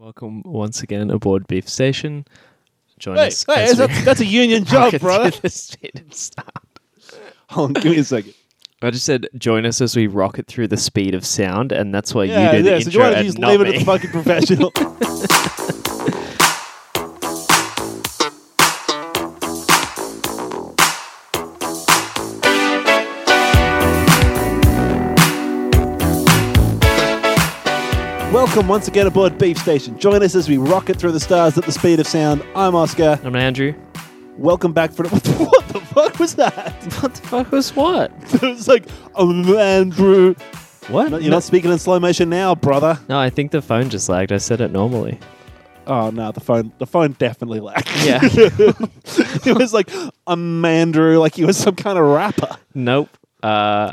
Welcome once again aboard Beef Station. Join Hey, us. hey, as we- that's, a union job, bro. do Hold on, give me a second. I just said join us as we rocket through the speed of sound, and that's why Yeah, you do the yeah. So you want to just not leave it at me. the fucking professional. Welcome once again aboard Beef Station. Join us as we rocket through the stars at the speed of sound. I'm Oscar. I'm Andrew. Welcome back for what the, fuck was that? What the fuck was what? it was like a Andrew. What? You're No. not speaking in slow motion now, brother. No, I think the phone just lagged. I said it normally. Oh no, the phone the phone definitely lagged. Yeah. it was like a Andrew, like he was some kind of rapper. Nope. Uh,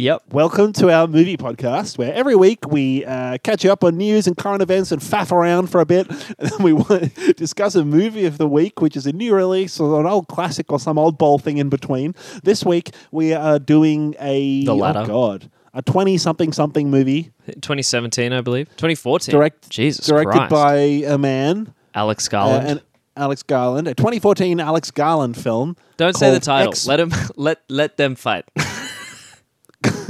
Yep. Welcome to our movie podcast, where every week we uh, catch you up on news and current events and faff around for a bit, and then we want to discuss a movie of the week, which is a new release or an old classic or some old ball thing in between. This week we are doing a The oh latter. Oh God, a twenty-something something movie 2017, I believe. 2014. direct Jesus directed Christ. by a man, Alex Garland. uh, Alex Garland, a 2014 Alex Garland film. Don't say the title. X- let him. Let let them fight.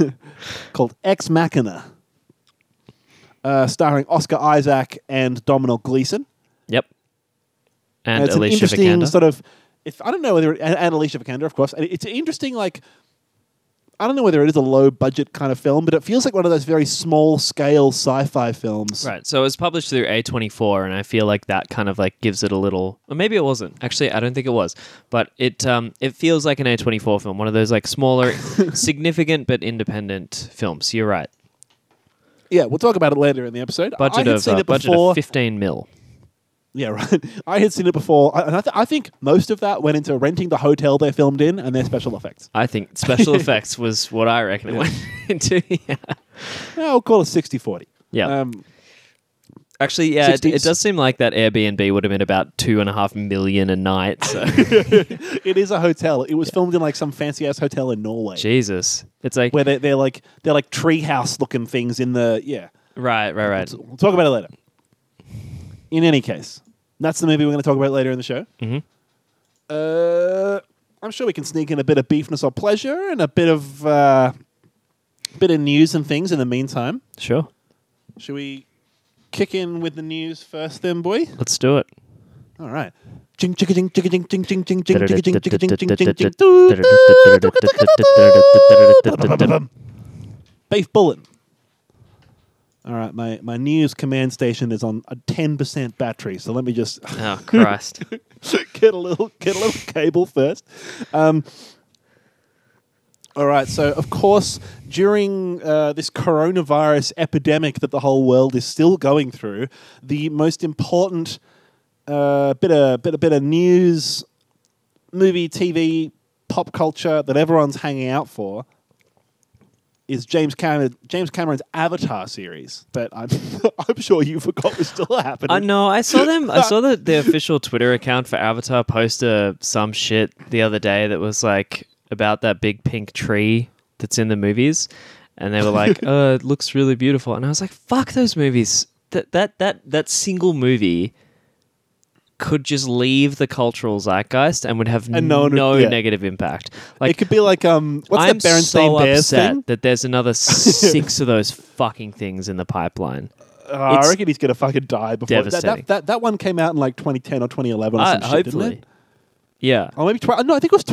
called Ex Machina, uh, starring Oscar Isaac and Domhnall Gleeson. Yep. And, and it's Alicia an interesting Vikander. sort of. If, I don't know whether and, and Alicia Vikander, of course. And it's an interesting like I don't know whether it is a low budget kind of film, but it feels like one of those very small scale sci fi films. Right. So it was published through A24, and I feel like that kind of like gives it a little, or maybe it wasn't. Actually, I don't think it was, but it um, it feels like an A24 film, one of those like smaller, significant but independent films. You're right. Yeah, we'll talk about it later in the episode. Budget I had of seen uh, it budget of 15 mil. Yeah, right. I had seen it before, and I, th- I think most of that went into renting the hotel they filmed in and their special effects. I think special effects was what I reckon it went into. Yeah. I'll call it 60 40. Yeah. Um, Actually, yeah, it, it does seem like that Airbnb would have been about two and a half million a night. So it is a hotel. It was filmed in like some fancy ass hotel in Norway Jesus, it's like where they're, they're like they're like treehouse looking things in the yeah. right, right, right. We'll talk about it later. In any case, that's the movie we're going to talk about later in the show. Mm-hmm. Uh, I'm sure we can sneak in a bit of beefness or pleasure and a bit of uh, bit of news and things in the meantime. Sure. Should we kick in with the news first, then, boy? Let's do it. All right. Beef Bulletin. All right, my, my news command station is on a ten percent battery, so let me just oh Christ get a little get a little cable first. Um, all right, so of course during uh, this coronavirus epidemic that the whole world is still going through, the most important uh, bit of bit of bit of news, movie, TV, pop culture that everyone's hanging out for is James Cameron James Cameron's Avatar series. But I'm I'm sure you forgot was still happening. I know. I saw them. I saw that the official Twitter account for Avatar posted uh, some shit the other day that was like about that big pink tree that's in the movies, and they were like, "Oh, it looks really beautiful," and I was like, "Fuck those movies." That that that that single movie could just leave the cultural zeitgeist and would have And no no, one would- yeah. negative impact. Like it could be like um what's I'm that Berenstain so Bears upset thing? that there's another six of those fucking things in the pipeline. Uh, I It's reckon he's gonna fucking die before that, that, devastating. that. That one came out in like 2010 or 2011 or Uh, some shit, didn't hopefully, it? yeah. Or maybe tw- no, I think it was. Tw-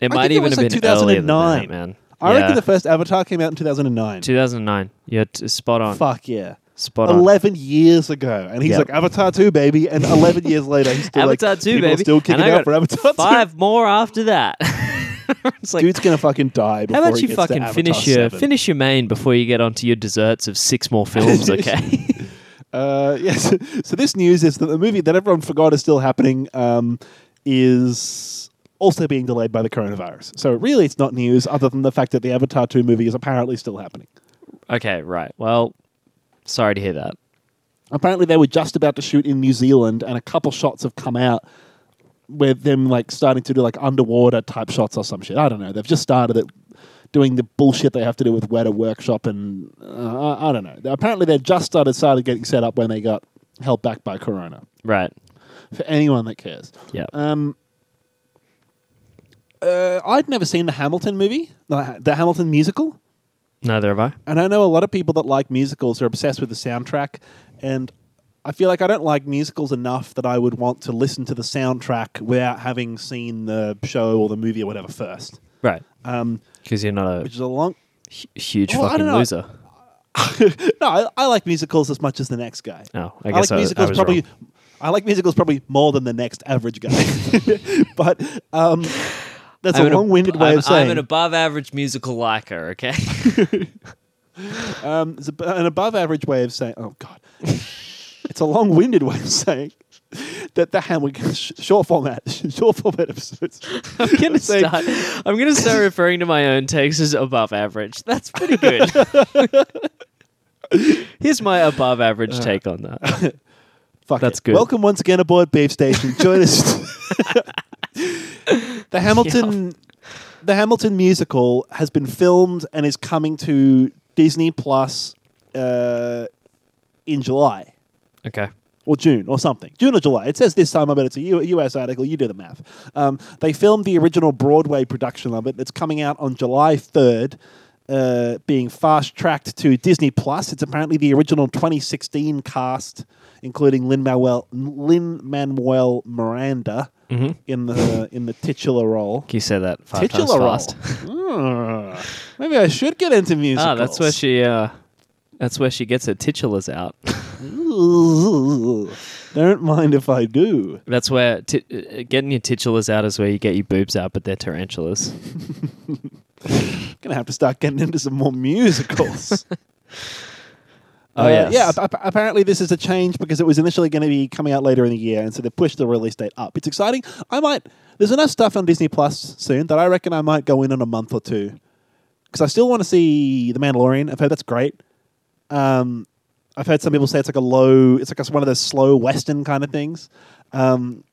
It I might think it even was have like been earlier than 2009. that, man. I yeah. reckon the first Avatar came out in 2009. 2009. Yeah, t- spot on. Fuck yeah. Spot on. 11 years ago, and he's Yep. like Avatar 2, baby, and 11 years later, he's still Avatar like 2, people are baby. still kicking and I out got for Avatar 2. Five more after that. it's like, Dude's gonna fucking die. Before how about he you gets to fucking Avatar finish your 7. finish your main before you get onto your desserts of six more films? Okay. Uh, yes. So this news is that the movie that everyone forgot is still happening um, is also being delayed by the coronavirus. So really, it's not news, other than the fact that the Avatar 2 movie is apparently still happening. okay. Right. Well, sorry to hear that. Apparently, they were just about to shoot in New Zealand, and a couple shots have come out with them like starting to do like underwater type shots or some shit. I don't know. They've just started it. doing the bullshit they have to do with Weta Workshop, and uh, I, I don't know. Apparently, they just started started getting set up when they got held back by Corona. Right. For anyone that cares, Yeah. um, uh, I'd never seen the Hamilton movie, the, the Hamilton musical. Neither have I. And I know a lot of people that like musicals are obsessed with the soundtrack, and I feel like I don't like musicals enough that I would want to listen to the soundtrack without having seen the show or the movie or whatever first. Right. Um, Because you're not a which is a long. hu- huge Well, fucking loser. no, I, I like musicals as much as the next guy. Oh, I I, guess like I, musicals probably. wrong. I like musicals probably more than the next average guy, but um, that's I'm a long-winded way I'm, of saying I'm an above average musical liker, okay? Um, it's a, an above average way of saying, oh God. it's a long winded way of saying that the ham, we can, sh- short format, short format episodes. I'm gonna Saying- start. I'm gonna start referring to my own takes as above average. That's pretty good. Here's my above average take on that. Fuck That's it. good. Welcome once again aboard Beef Station. Join us. The Hamilton, the Hamilton musical has been filmed and is coming to Disney Plus uh, in July. Okay. or June or something. June or July. It says this time, but it's a U- US article. You do the math. Um, they filmed the original Broadway production of it. It's coming out on July 3rd, uh, being fast tracked to Disney Plus. It's apparently the original 2016 cast, including Lin Manuel Lin Manuel Miranda Mm-hmm. in the in the titular role. Can you say that five Titular role. times fast? Hmm. Maybe I should get into music. Ah, that's where she. Uh, that's where she gets her titulars out. Don't mind if I do. That's where ti- uh, getting your titulars out is where you get your boobs out, but they're tarantulas. Gonna have to start getting into some more musicals. Oh, Uh, yes. yeah. ap- ap- apparently, this is a change because it was initially going to be coming out later in the year, and so they pushed the release date up. It's exciting. I might. There's enough stuff on Disney Plus soon that I reckon I might go in in a month or two because I still want to see The Mandalorian. I've heard that's great. Um, I've heard some people say it's like a low. It's like a, one of those slow western kind of things. Um,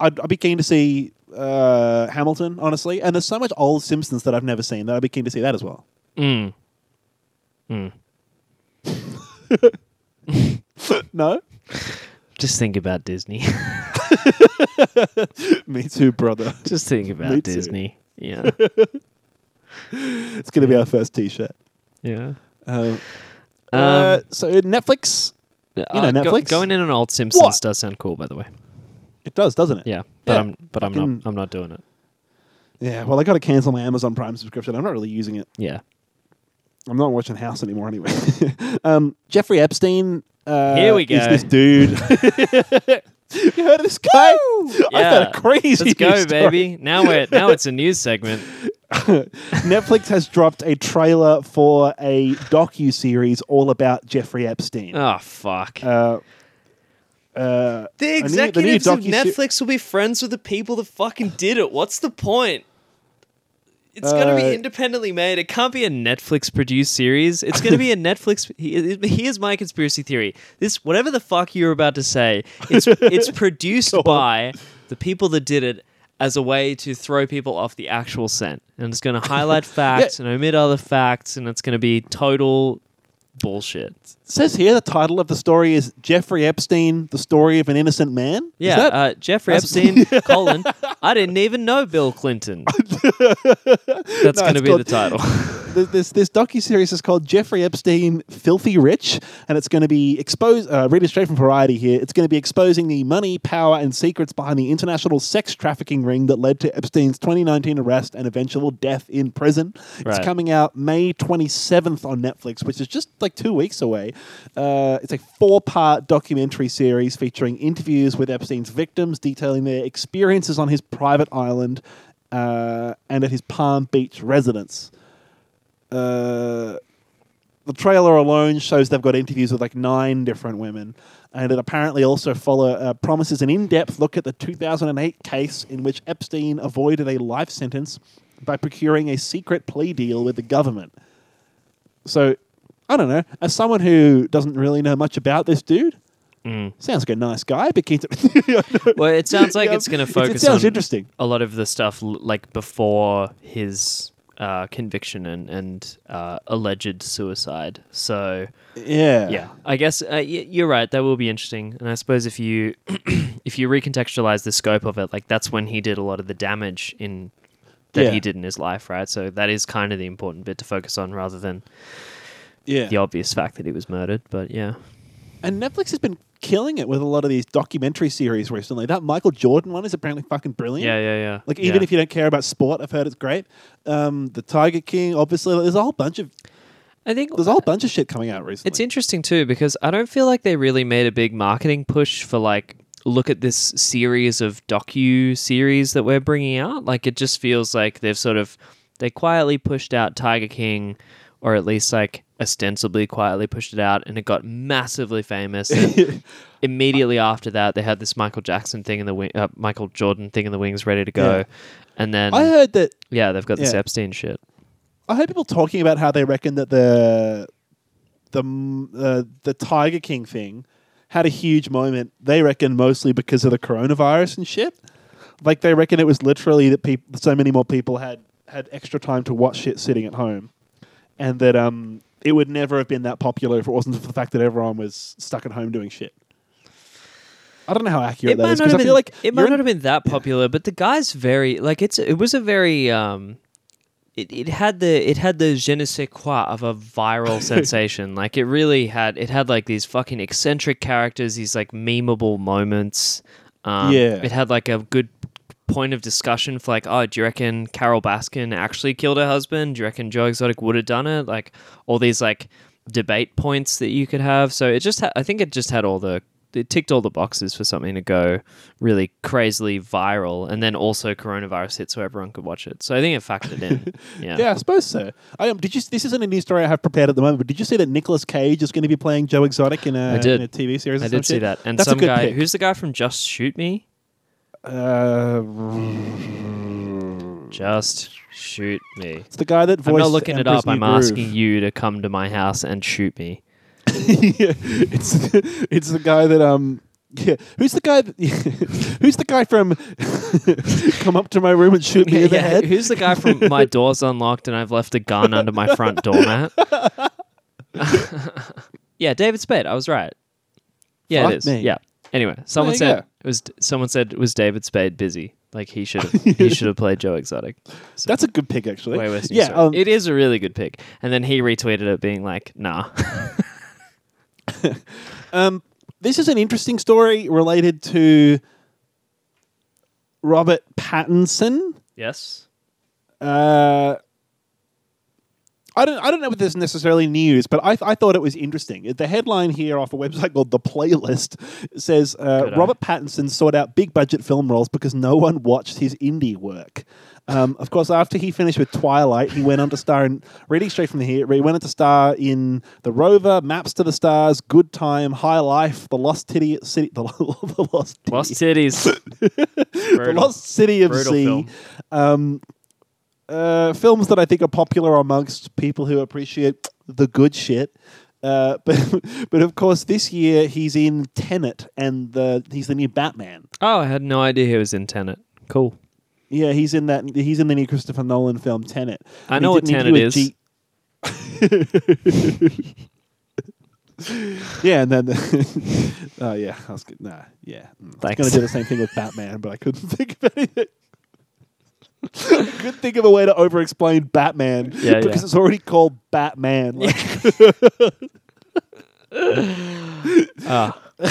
I'd, I'd be keen to see uh, Hamilton, honestly. And there's so much old Simpsons that I've never seen that I'd be keen to see that as well. Mm. Mm. no, Just think about Disney. me too, brother. Just think about Me too. Disney. Yeah. It's going to be our first T-shirt. yeah. Um, Um, uh, so Netflix, You know, Netflix? going in on old Simpsons What? does sound cool, by the way. it does, doesn't it? Yeah, but Yeah. I'm but I'm Fucking- not I'm not doing it. Yeah. Well, I got to cancel my Amazon Prime subscription. I'm not really using it. Yeah. I'm not watching House anymore anyway. um, Jeffrey Epstein. Uh, Here we go. Is this dude? you heard of this guy? Yeah. had a crazy. Let's go, story. baby. Now we're now it's a news segment. Netflix has dropped a trailer for a docu series all about Jeffrey Epstein. Oh fuck. Uh, uh, the new- the new executives of Netflix will be friends with the people that fucking did it. What's the point? It's gonna Uh, be independently made. It can't be a Netflix produced series. It's gonna be a Netflix. Here's my conspiracy theory. This whatever the fuck you're about to say, it's it's produced by the people that did it as a way to throw people off the actual scent, and it's gonna highlight facts and omit other facts, and it's gonna be total bullshit. Says here the title of the story is Jeffrey Epstein: The Story of an Innocent Man. Yeah, that- uh, Jeffrey that's- Epstein, colon, I didn't even know Bill Clinton. That's No, going to it's be called- the title. Th- this this docu series is called Jeffrey Epstein Filthy Rich, and it's going to be exposed. Uh, read it straight from Variety here. It's going to be exposing the money, power, and secrets behind the international sex trafficking ring that led to Epstein's 2019 arrest and eventual death in prison. It's coming out May 27th on Netflix, which is just like two weeks away. Uh, it's a four part documentary series featuring interviews with Epstein's victims, detailing their experiences on his private island uh, and at his Palm Beach residence. Uh, the trailer alone shows they've got interviews with like nine different women, and it apparently also follow uh, promises an in-depth look at the 2008 case in which Epstein avoided a life sentence by procuring a secret plea deal with the government. So, I don't know. As someone who doesn't really know much about this dude, Mm. sounds like a nice guy. But keen to Well, it sounds like Yeah, it's going to it- focus It sounds on interesting. a lot of the stuff like before his uh, conviction and and uh, alleged suicide. So Yeah. yeah, I guess uh, y- you're right. That will be interesting. And I suppose if you if you recontextualize the scope of it, like that's when he did a lot of the damage in that Yeah. he did in his life, right? So that is kind of the important bit to focus on rather than Yeah. the obvious fact that he was murdered. But yeah, And Netflix has been killing it with a lot of these documentary series recently. That Michael Jordan one is apparently fucking brilliant. yeah, yeah, yeah. Like even Yeah. if you don't care about sport, I've heard it's great. Um, the Tiger King, obviously, there's a whole bunch of I think there's a whole bunch of shit coming out recently. It's interesting too because I don't feel like they really made a big marketing push for like look at this series of docu series that we're bringing out. Like it just feels like they've sort of they quietly pushed out Tiger King, or at least like ostensibly quietly pushed it out, and it got massively famous. And immediately after that, they had this Michael Jackson thing in the wing, uh, Michael Jordan thing in the wings ready to go, Yeah. and then I heard that. yeah, they've got this Yeah. Epstein shit. I heard people talking about how they reckon that the the uh, the Tiger King thing had a huge moment. They reckon mostly because of the coronavirus and shit. Like they reckon it was literally that people, so many more people had had extra time to watch shit sitting at home, and that um it would never have been that popular if it wasn't for the fact that everyone was stuck at home doing shit. I don't know how accurate that is because I been, feel like it you're might not have been that popular, but the guy's very like it's it was a very um it, it had the it had the je ne sais quoi of a viral sensation. Like it really had it had like these fucking eccentric characters, these like memeable moments. Um, Yeah. it had like a good point of discussion for like, oh, do you reckon Carole Baskin actually killed her husband? Do you reckon Joe Exotic would have done it? Like all these like debate points that you could have. So it just ha- I think it just had all the it ticked all the boxes for something to go really crazily viral, and then also coronavirus hit, so everyone could watch it. So I think it factored in. Yeah. Yeah, I suppose so. I um, did you? This isn't a news story I have prepared at the moment, but did you see that Nicolas Cage is going to be playing Joe Exotic in a, I did. in a TV series? I did see shit? that, and That's some guy pick. who's the guy from Just Shoot Me. Uh, Just shoot me. it's the guy that I'm not looking it Emperor's up. New I'm Groove. asking you to come to my house and shoot me. yeah, it's it's the guy that um. Yeah, who's the guy? That, who's the guy from? come up to my room and shoot me in the Yeah, head. Who's the guy from My Door's Unlocked and I've left a gun under my front doormat? yeah, David Spade. I was right. Yeah, Fuck it is. me. Yeah. Anyway, someone said go. it was someone said was David Spade busy? Like he should have he should have played Joe Exotic. So That's a good pick, actually. way worse. yeah, um, it is a really good pick. And then he retweeted it, being like, "Nah." Um, this is an interesting story related to Robert Pattinson. yes. Uh, I don't. I don't know if this is necessarily news, but I, I thought it was interesting. The headline here off a website called The Playlist says uh. Robert Pattinson sought out big budget film roles because no one watched his indie work. Um, of course, after he finished with Twilight, he went on to star in reading straight from the here. He went on to star in The Rover, Maps to the Stars, Good Time, High Life, The Lost City, City the, the Lost City, Lost titties. the Lost City of Brutal Sea. Um, uh, films that I think are popular amongst people who appreciate the good shit. Uh, but but of course, this year he's in Tenet, and the he's the new Batman. Oh, I had no idea he was in Tenet. Cool. Yeah, he's in that. He's in the new Christopher Nolan film Tenet. I know what Tenet with G- yeah, and then oh yeah, I was good. Nah, yeah, Mm. I was going to do the same thing with Batman, but I couldn't think of anything. I couldn't think of a way to over-explain Batman Yeah, because yeah. it's already called Batman. Like, Ah.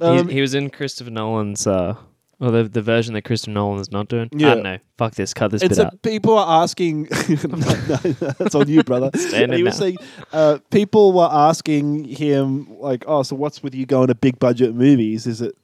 um, he, he was in Christopher Nolan's, uh, well, the, the version that Christopher Nolan is not doing. Yeah. I don't know. Fuck this. Cut this it's bit a, out. people are asking. no, no, that's on you, brother. Stand he was now. saying uh, people were asking him like, "Oh, so what's with you going to big budget movies? Is it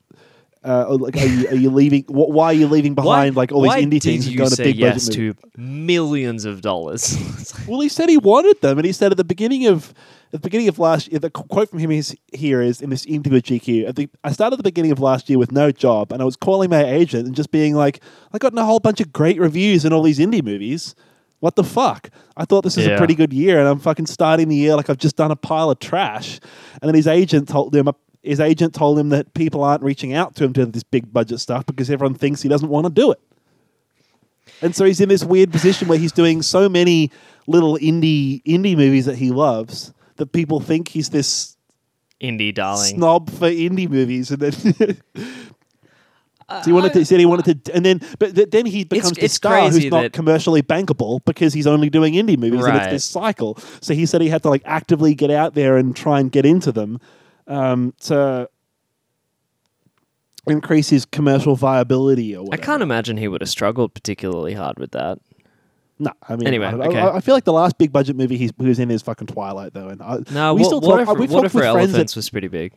uh, like are you, are you leaving? Wh- why are you leaving behind like all these why indie did things and you going to say big yes budget movies?" to millions of dollars? Well, he said he wanted them, and he said at the beginning of at the beginning of last year, the qu- quote from him is here is in this interview with GQ. At the, I started at the beginning of last year with no job, and I was calling my agent and just being like, "I got a whole bunch of great reviews in all these indie movies. What the fuck? I thought this was a Yeah. pretty good year, and I'm fucking starting the year like I've just done a pile of trash." And then his agent told him. His agent told him that people aren't reaching out to him to do this big budget stuff because everyone thinks he doesn't want to do it. And so he's in this weird position where he's doing so many little indie indie movies that he loves that people think he's this Indie darling. snob for indie movies, and then. So he wanted to, he said he wanted to, and then, but th- then he becomes the it's star who's not that- commercially bankable because he's only doing indie movies, and it's this cycle. So he said he had to like actively get out there and try and get into them um, to increase his commercial viability or I whatever. can't imagine he would have struggled particularly hard with that. No, I mean, Anyway, I, I- okay. I, feel like the last big budget movie he's, he was in is fucking Twilight, though. And I, No, we still Water, talk, for, we've Water talked for with friends Elephants that, was pretty big.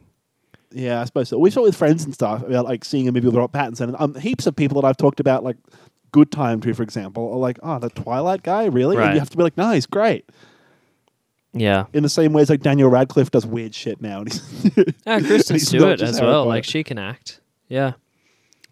yeah, I suppose so. We've talked with friends and stuff about like seeing a movie with Robert Pattinson, and um, heaps of people that I've talked about, like Good Time to, for example, are like, "Oh, the Twilight guy, really?" And Right. you have to be like, "No, he's great." Yeah. In the same way as like Daniel Radcliffe does weird shit now, and he's Yeah, Kristen Stewart as well. Like she can act. Yeah.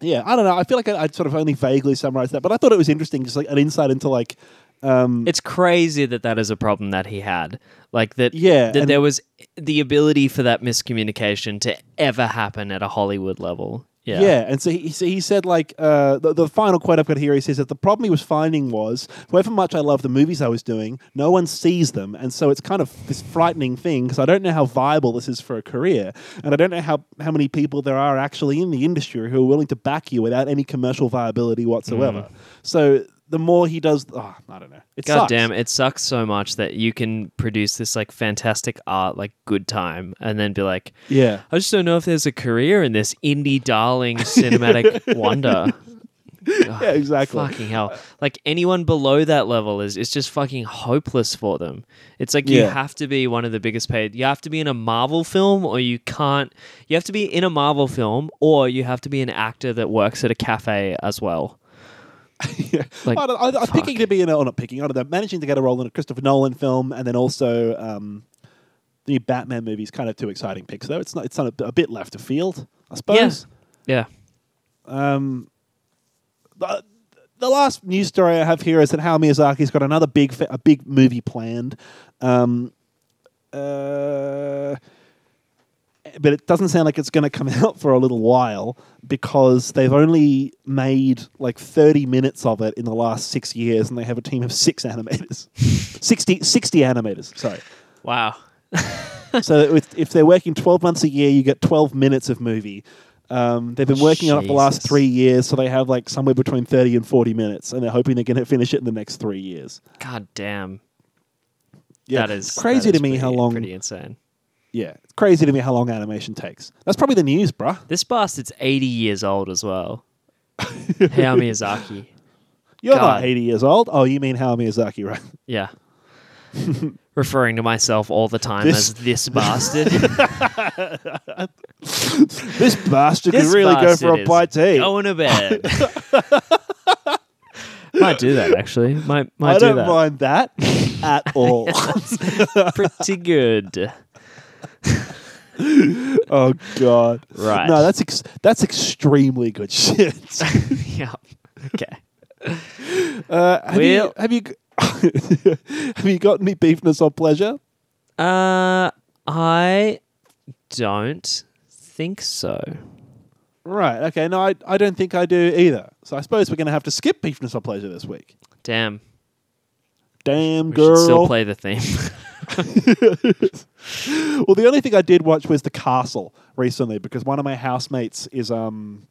yeah, I don't know. I feel like I, I'd sort of only vaguely summarized that, but I thought it was interesting, just like an insight into like, um, It's crazy that that is a problem that he had. Like that. Yeah, That there was the ability for that miscommunication to ever happen at a Hollywood level. Yeah. Yeah. and so he, so he said like uh, the, the final quote I've got here. He says that the problem he was finding was however much I love the movies I was doing, no one sees them, and so it's kind of this frightening thing because I don't know how viable this is for a career, and I don't know how how many people there are actually in the industry who are willing to back you without any commercial viability whatsoever. So the more he does, oh, I don't know. It God sucks. damn, it sucks so much that you can produce this like fantastic art, like good time, and then be like, Yeah. I just don't know if there's a career in this indie darling cinematic wonder. Yeah, exactly. Fucking hell. Like anyone below that level is it's just fucking hopeless for them. It's like you have to be one of the biggest paid. You have to be in a Marvel film or you can't you have to be in a Marvel film or you have to be an actor that works at a cafe as well. yeah. Like, I don't, I, I'm picking to be in a, or not picking, I don't know, managing to get a role in a Christopher Nolan film and then also um, the new Batman movie is kind of too exciting picks, though. It's not, it's not a, a bit left of field, I suppose. Yeah. Um, the, the last news story I have here is that Hayao Miyazaki's got another big, a big movie planned. Um, uh, but it doesn't sound like it's going to come out for a little while because they've only made like 30 minutes of it in the last six years and they have a team of six animators 60, 60 animators sorry Wow. so if, if they're working 12 months a year you get 12 minutes of movie um, they've been working on it for the last three years so they have like somewhere between 30 and 40 minutes and they're hoping they're going to finish it in the next three years God damn. yeah That is crazy that to me how pretty- long Pretty insane. Yeah it's crazy to me how long animation takes that's probably the news bruh This bastard's 80 years old as well. Hayao Miyazaki. You're God. not 80 years old. Oh, you mean Hayao Miyazaki, right? Yeah. Referring to myself all the time This- as this bastard. This bastard This could really go bastard for a is bite to eat. Going to bed. might do that actually. Might might I do don't that. mind that at all. Pretty good. oh God! Right. No, that's ex- that's extremely good shit. yeah. Okay. Uh, have, you, Well- have you have you got any beefness or pleasure? Uh, I don't think so. Right. Okay. No, I, I don't think I do either. So I suppose we're going to have to skip beefness or pleasure this week. Damn. Damn We girl. still play the theme. well, the only thing I did watch was The Castle recently because one of my housemates is um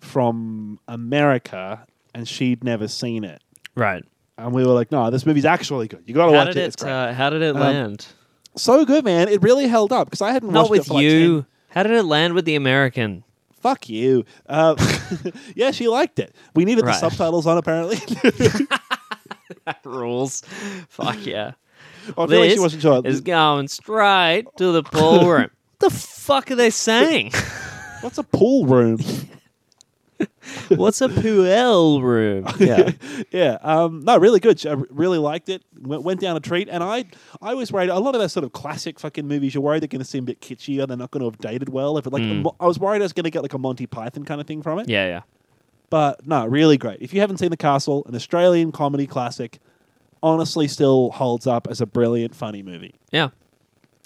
from America and she'd never seen it, right. and we were like, "No, this movie's actually good. You got to watch it. It's great." Uh, how did it Um, land? so good, man. It really held up because I hadn't Not watched with it for like you. 10 How did it land with the American? Fuck you. Uh, yeah, she liked it. We needed Right. the subtitles on apparently. Rules. Fuck yeah. I feel like she This wasn't sure. is going straight to the pool room. What the fuck are they saying? What's a pool room? What's a pool room? Yeah. yeah, um, no, really good. I really liked it. Went, went down a treat, and I, I was worried. A lot of those sort of classic fucking movies, you're worried they're going to seem a bit kitschy, or they're not going to have dated well. If it, like, Mm. mo- I was worried I was going to get like a Monty Python kind of thing from it. Yeah, yeah. But no, really great. If you haven't seen The Castle, an Australian comedy classic, honestly still holds up as a brilliant, funny movie. Yeah.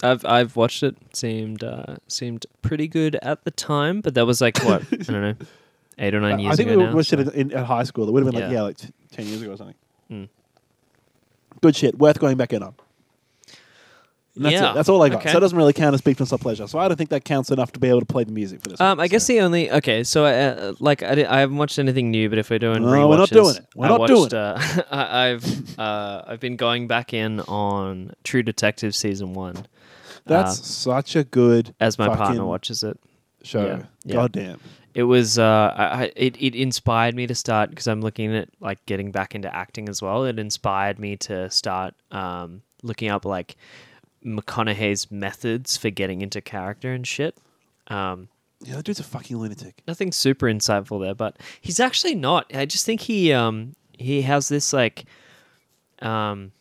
I've I've watched it. Seemed uh, seemed pretty good at the time, but that was like what I don't know, eight or nine years I think ago we now. watched so- it in, at high school. It would have been like Yeah. yeah, like t- ten years ago or something. Mm. Good shit. Worth going back in on. And that's Yeah. it. That's all I got. Okay. So it doesn't really count as beefness or pleasure. So I don't think that counts enough to be able to play the music for this. Um, one. I guess So- the only okay, so uh, like I, I haven't watched anything new, but if we're doing No, we're not doing it. We're I not watched, doing it. Uh, I, I've uh, I've been going back in on True Detective season one that's uh, such a good as my partner watches it. show. Yeah. Yeah. God damn. It was uh, I, I, it it inspired me to start because I'm looking at like getting back into acting as well. It inspired me to start um, looking up like McConaughey's methods for getting into character and shit. Um, Yeah, that dude's a fucking lunatic. nothing super insightful there, but he's actually not. I just think he um he has this like um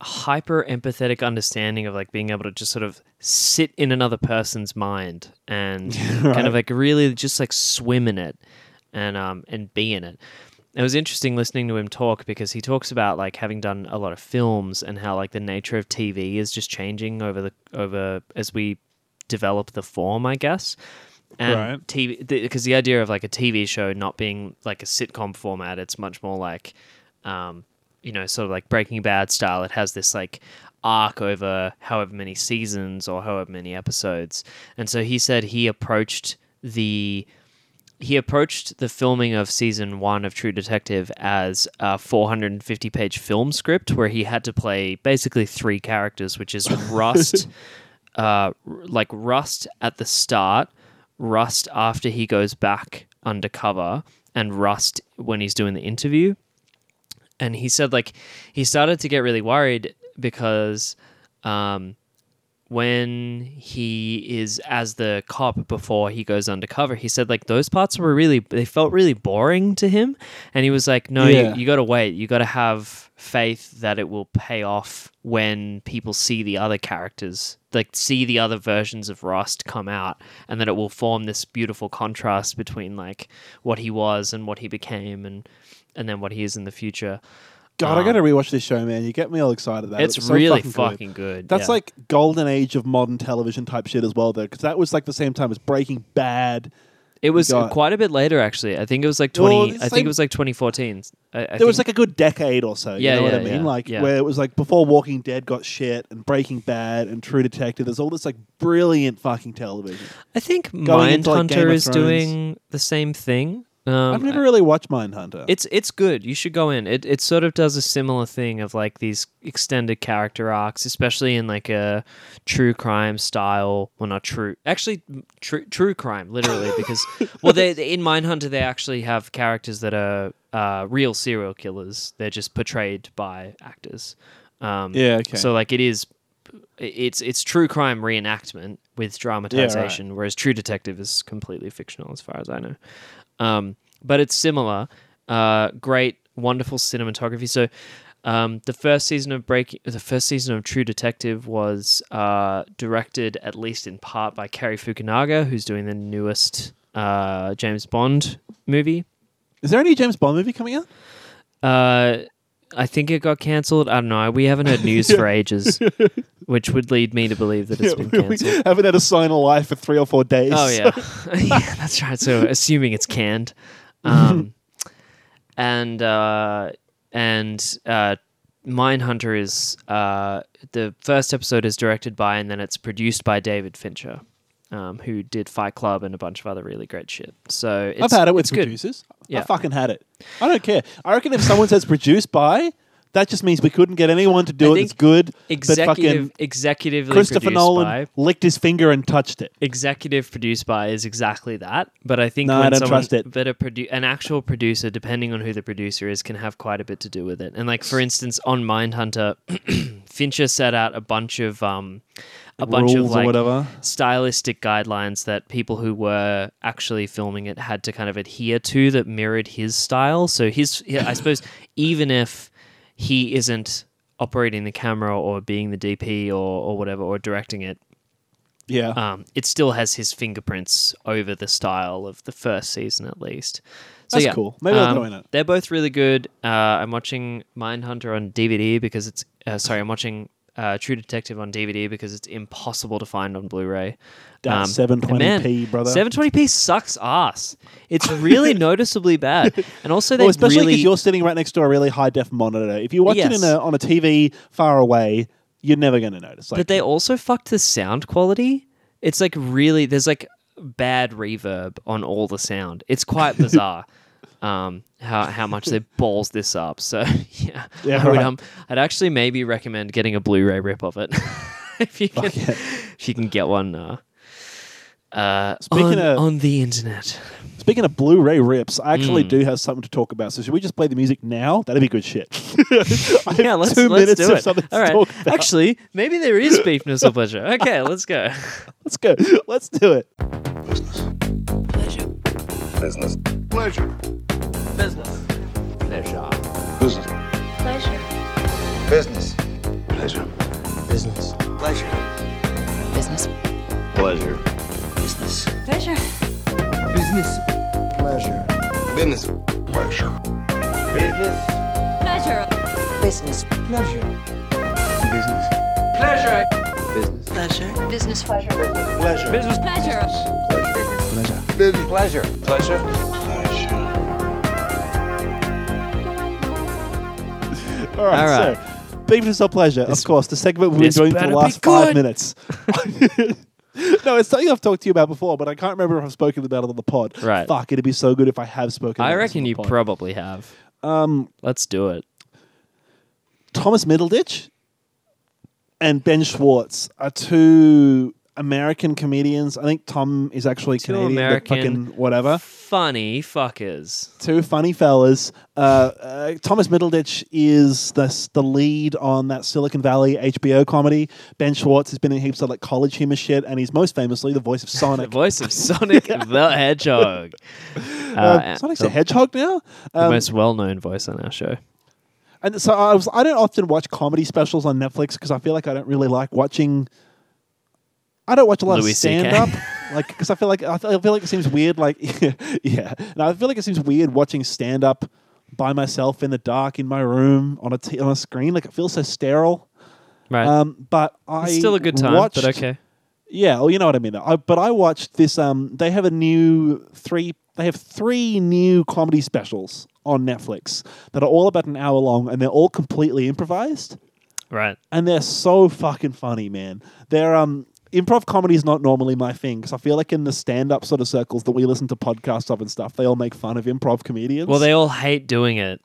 hyper empathetic understanding of like being able to just sort of sit in another person's mind and kind of like really just like swim in it and um and be in it. It was interesting listening to him talk because he talks about like having done a lot of films and how like the nature of TV is just changing over the over as we develop the form, I guess. And Right. TV because the idea of like a TV show not being like a sitcom format, it's much more like um, you know, sort of like Breaking Bad style. It has this like arc over however many seasons or however many episodes. And so he said he approached the he approached the filming of season one of True Detective as a 450 page film script where he had to play basically three characters, which is Rust, uh, like Rust at the start, Rust after he goes back undercover, and Rust when he's doing the interview. And he said, like, he started to get really worried because um, when he is as the cop before he goes undercover, he said like those parts were really they felt really boring to him, and he was like, no, Yeah. you, you got to wait, you got to have faith that it will pay off when people see the other characters, like see the other versions of Rust come out, and that it will form this beautiful contrast between like what he was and what he became, and and then what he is in the future. God, I Um, got to rewatch this show, man. You get me all excited about it. It's so really fucking, good. good. That's yeah. like golden age of modern television type shit as well, though, because that was like the same time as Breaking Bad. It was got- quite a bit later, actually. I think it was like Well, twenty. I think it was like twenty fourteen. I, I there was think- like a good decade or so. Yeah, you know what yeah, I mean? yeah, like yeah. where it was like before Walking Dead got shit and Breaking Bad and True Detective. There's all this like brilliant fucking television. I think going into, like, Game Mindhunter of is Thrones. doing the same thing. Um, I've never really watched Mindhunter. It's it's good. You should go in. It it sort of does a similar thing of like these extended character arcs, especially in like a true crime style. Well, not true. Actually, true true crime, literally, because well, they they- in Mindhunter they actually have characters that are uh, real serial killers. They're just portrayed by actors. Um, yeah, okay. So like it is, it's it's true crime reenactment with dramatization, whereas True Detective is completely fictional, as far as I know. Um, but it's similar. Uh, great, wonderful cinematography. So. Um, the first season of Break, the first season of True Detective was uh, directed, at least in part, by Cary Fukunaga, who's doing the newest uh, James Bond movie. Is there any James Bond movie coming out? Uh, I think it got cancelled. I don't know. We haven't heard news for ages, which would lead me to believe that it's been we cancelled. haven't had a sign of life for three or four days. Oh yeah, yeah, that's right. So assuming it's canned, um, and uh, and uh, Mindhunter is uh, the first episode is directed by and then it's produced by David Fincher, um, who did Fight Club and a bunch of other really great shit. So it's, I've had it with it's good. producers. I fucking had it. I don't care. I reckon if someone says produced by, that just means we couldn't get anyone to do I it. It's good. but Executive, fucking executively Christopher Nolan by. licked his finger and touched it. executive produced by is exactly that. But I think No, when I don't someone, trust it. But a produ- an actual producer, depending on who the producer is, can have quite a bit to do with it. And like for instance, on Mindhunter, Fincher set out a bunch of um, a bunch of like whatever. stylistic guidelines that people who were actually filming it had to kind of adhere to that mirrored his style. So his, I suppose, even if he isn't operating the camera or being the DP or, or whatever or directing it, Yeah. um, it still has his fingerprints over the style of the first season at least. So That's yeah, cool. Maybe I'll um, go it. They're both really good. Uh, I'm watching Mindhunter on DVD because it's uh, sorry, I'm watching uh, True Detective on DVD because it's impossible to find on Blu-ray. Um, and 720p, brother. 720p sucks ass. It's really noticeably bad, and also they well, especially because really you're sitting right next to a really high def monitor. If you watch it Yes. in a, on a TV far away, you're never going to notice. Like, but they also fucked the sound quality. It's like really there's like bad reverb on all the sound. It's quite bizarre. Um, how how much they balls this up. So yeah, Yeah, I would, right. um, I'd actually maybe recommend getting a Blu-ray rip of it if you can yeah. if you can get one. Uh, uh, Speaking on, of- on the internet, Speaking of Blu-ray rips, I actually Mm. do have something to talk about. So should we just play the music now? That'd be good shit. I yeah, let's, two let's minutes do of something All to right, talk about. actually, maybe there is beefness or pleasure. Okay, let's go. Let's go. Let's do it. Business. Pleasure. Business. Pleasure. Business. Pleasure. Business. Pleasure. Business. Pleasure. Business. Pleasure. Business. Pleasure. Business. Pleasure. Business. Pleasure. Business. Pleasure. Business. Pleasure. Business. Pleasure. Business. Pleasure. Business. Pleasure. Business pleasure. Pleasure. Business pleasure. Pleasure. Business. Pleasure. Business. Pleasure. Pleasure. All right. All right. So, Beefness or pleasure, This- of course. The segment we've been this doing for better the be last five good. minutes. no, it's something I've talked to you about before, but I can't remember if I've spoken about it on the pod. Right. Fuck, it'd be so good if I have spoken. I about this reckon on the you pod. probably have. Um, Let's do it. Thomas Middleditch and Ben Schwartz are two American comedians. I think Tom is actually Two Canadian, but American- fucking whatever. Funny fuckers. Two funny fellas. Uh, uh, Thomas Middleditch is the the lead on that Silicon Valley HBO comedy. Ben Schwartz has been in heaps of like college humor shit, and he's most famously the voice of Sonic. The voice of Sonic the Hedgehog. Uh, Uh, Sonic's the, a hedgehog now. the Um, most well-known voice on our show. And so I was I don't often watch comedy specials on Netflix because I feel like I don't really like watching. I don't watch a lot Louis of stand up, like because I feel like I feel I feel like it seems weird. Like yeah, no, I feel like it seems weird watching stand up by myself in the dark in my room on a t- on a screen. Like it feels so sterile. Right. Um, but I it's still a good time, watched, but okay. yeah, well, you know what I mean. I, but I watched this. Um, they have a new three. They have three new comedy specials on Netflix that are all about an hour long, and they're all completely improvised, Right. and they're so fucking funny, man. They're um. Improv comedy is not normally my thing because I feel like in the stand-up sort of circles that we listen to podcasts of and stuff, they all make fun of improv comedians. Well, they all hate doing it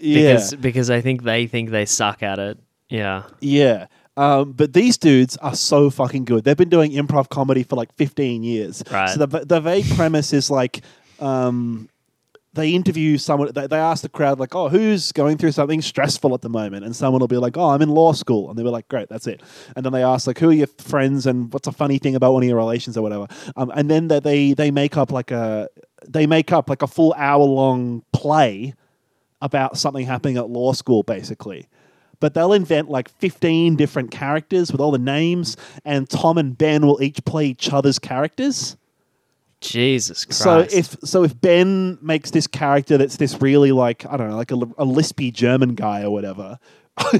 yeah, because because I think they think they suck at it. Yeah. Yeah. Um, but these dudes are so fucking good. They've been doing improv comedy for like 15 years. Right. So the, the vague premise is like um, they interview someone, they, they ask the crowd, like, oh, who's going through something stressful at the moment? And someone will be like, oh, I'm in law school. And they'll be like, great, that's it. And then they ask, like, who are your friends and what's a funny thing about one of your relations or whatever. Um, and then that they, they make up like a, they make up like a full hour long play about something happening at law school, basically. But they'll invent like 15 different characters with all the names, and Tom and Ben will each play each other's characters. Jesus Christ. So if so, if Ben makes this character that's this really like I don't know, like a, a lispy German guy or whatever,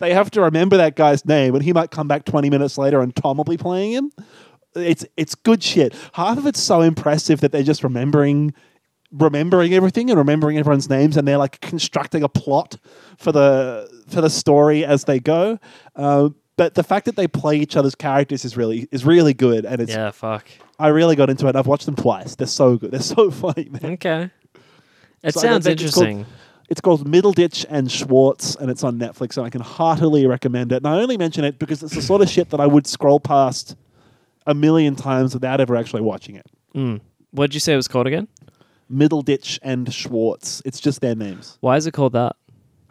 they have to remember that guy's name, and he might come back 20 minutes later, and Tom will be playing him. It's it's good shit. Half of it's so impressive that they're just remembering remembering everything and remembering everyone's names, and they're like constructing a plot for the for the story as they go. Uh, but the fact that they play each other's characters is really is really good, and it's yeah, fuck. I really got into it. I've watched them twice. They're so good. They're so funny, man. Okay. It So I sounds think it's called- interesting. It's called Middleditch and Schwartz, and it's on Netflix, and I can heartily recommend it. And I only mention it because it's the sort of shit that I would scroll past a million times without ever actually watching it. Mm. What did you say it was called again? Middleditch and Schwartz. It's just their names. Why is it called that?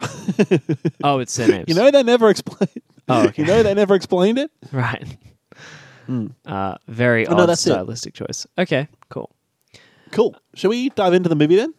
oh, it's their names. You know, they never explained. Oh, okay. You know, they never explained it. Right. Uh, very Oh, no, odd that's it. stylistic choice. Okay, cool. Cool. Shall we dive into the movie then?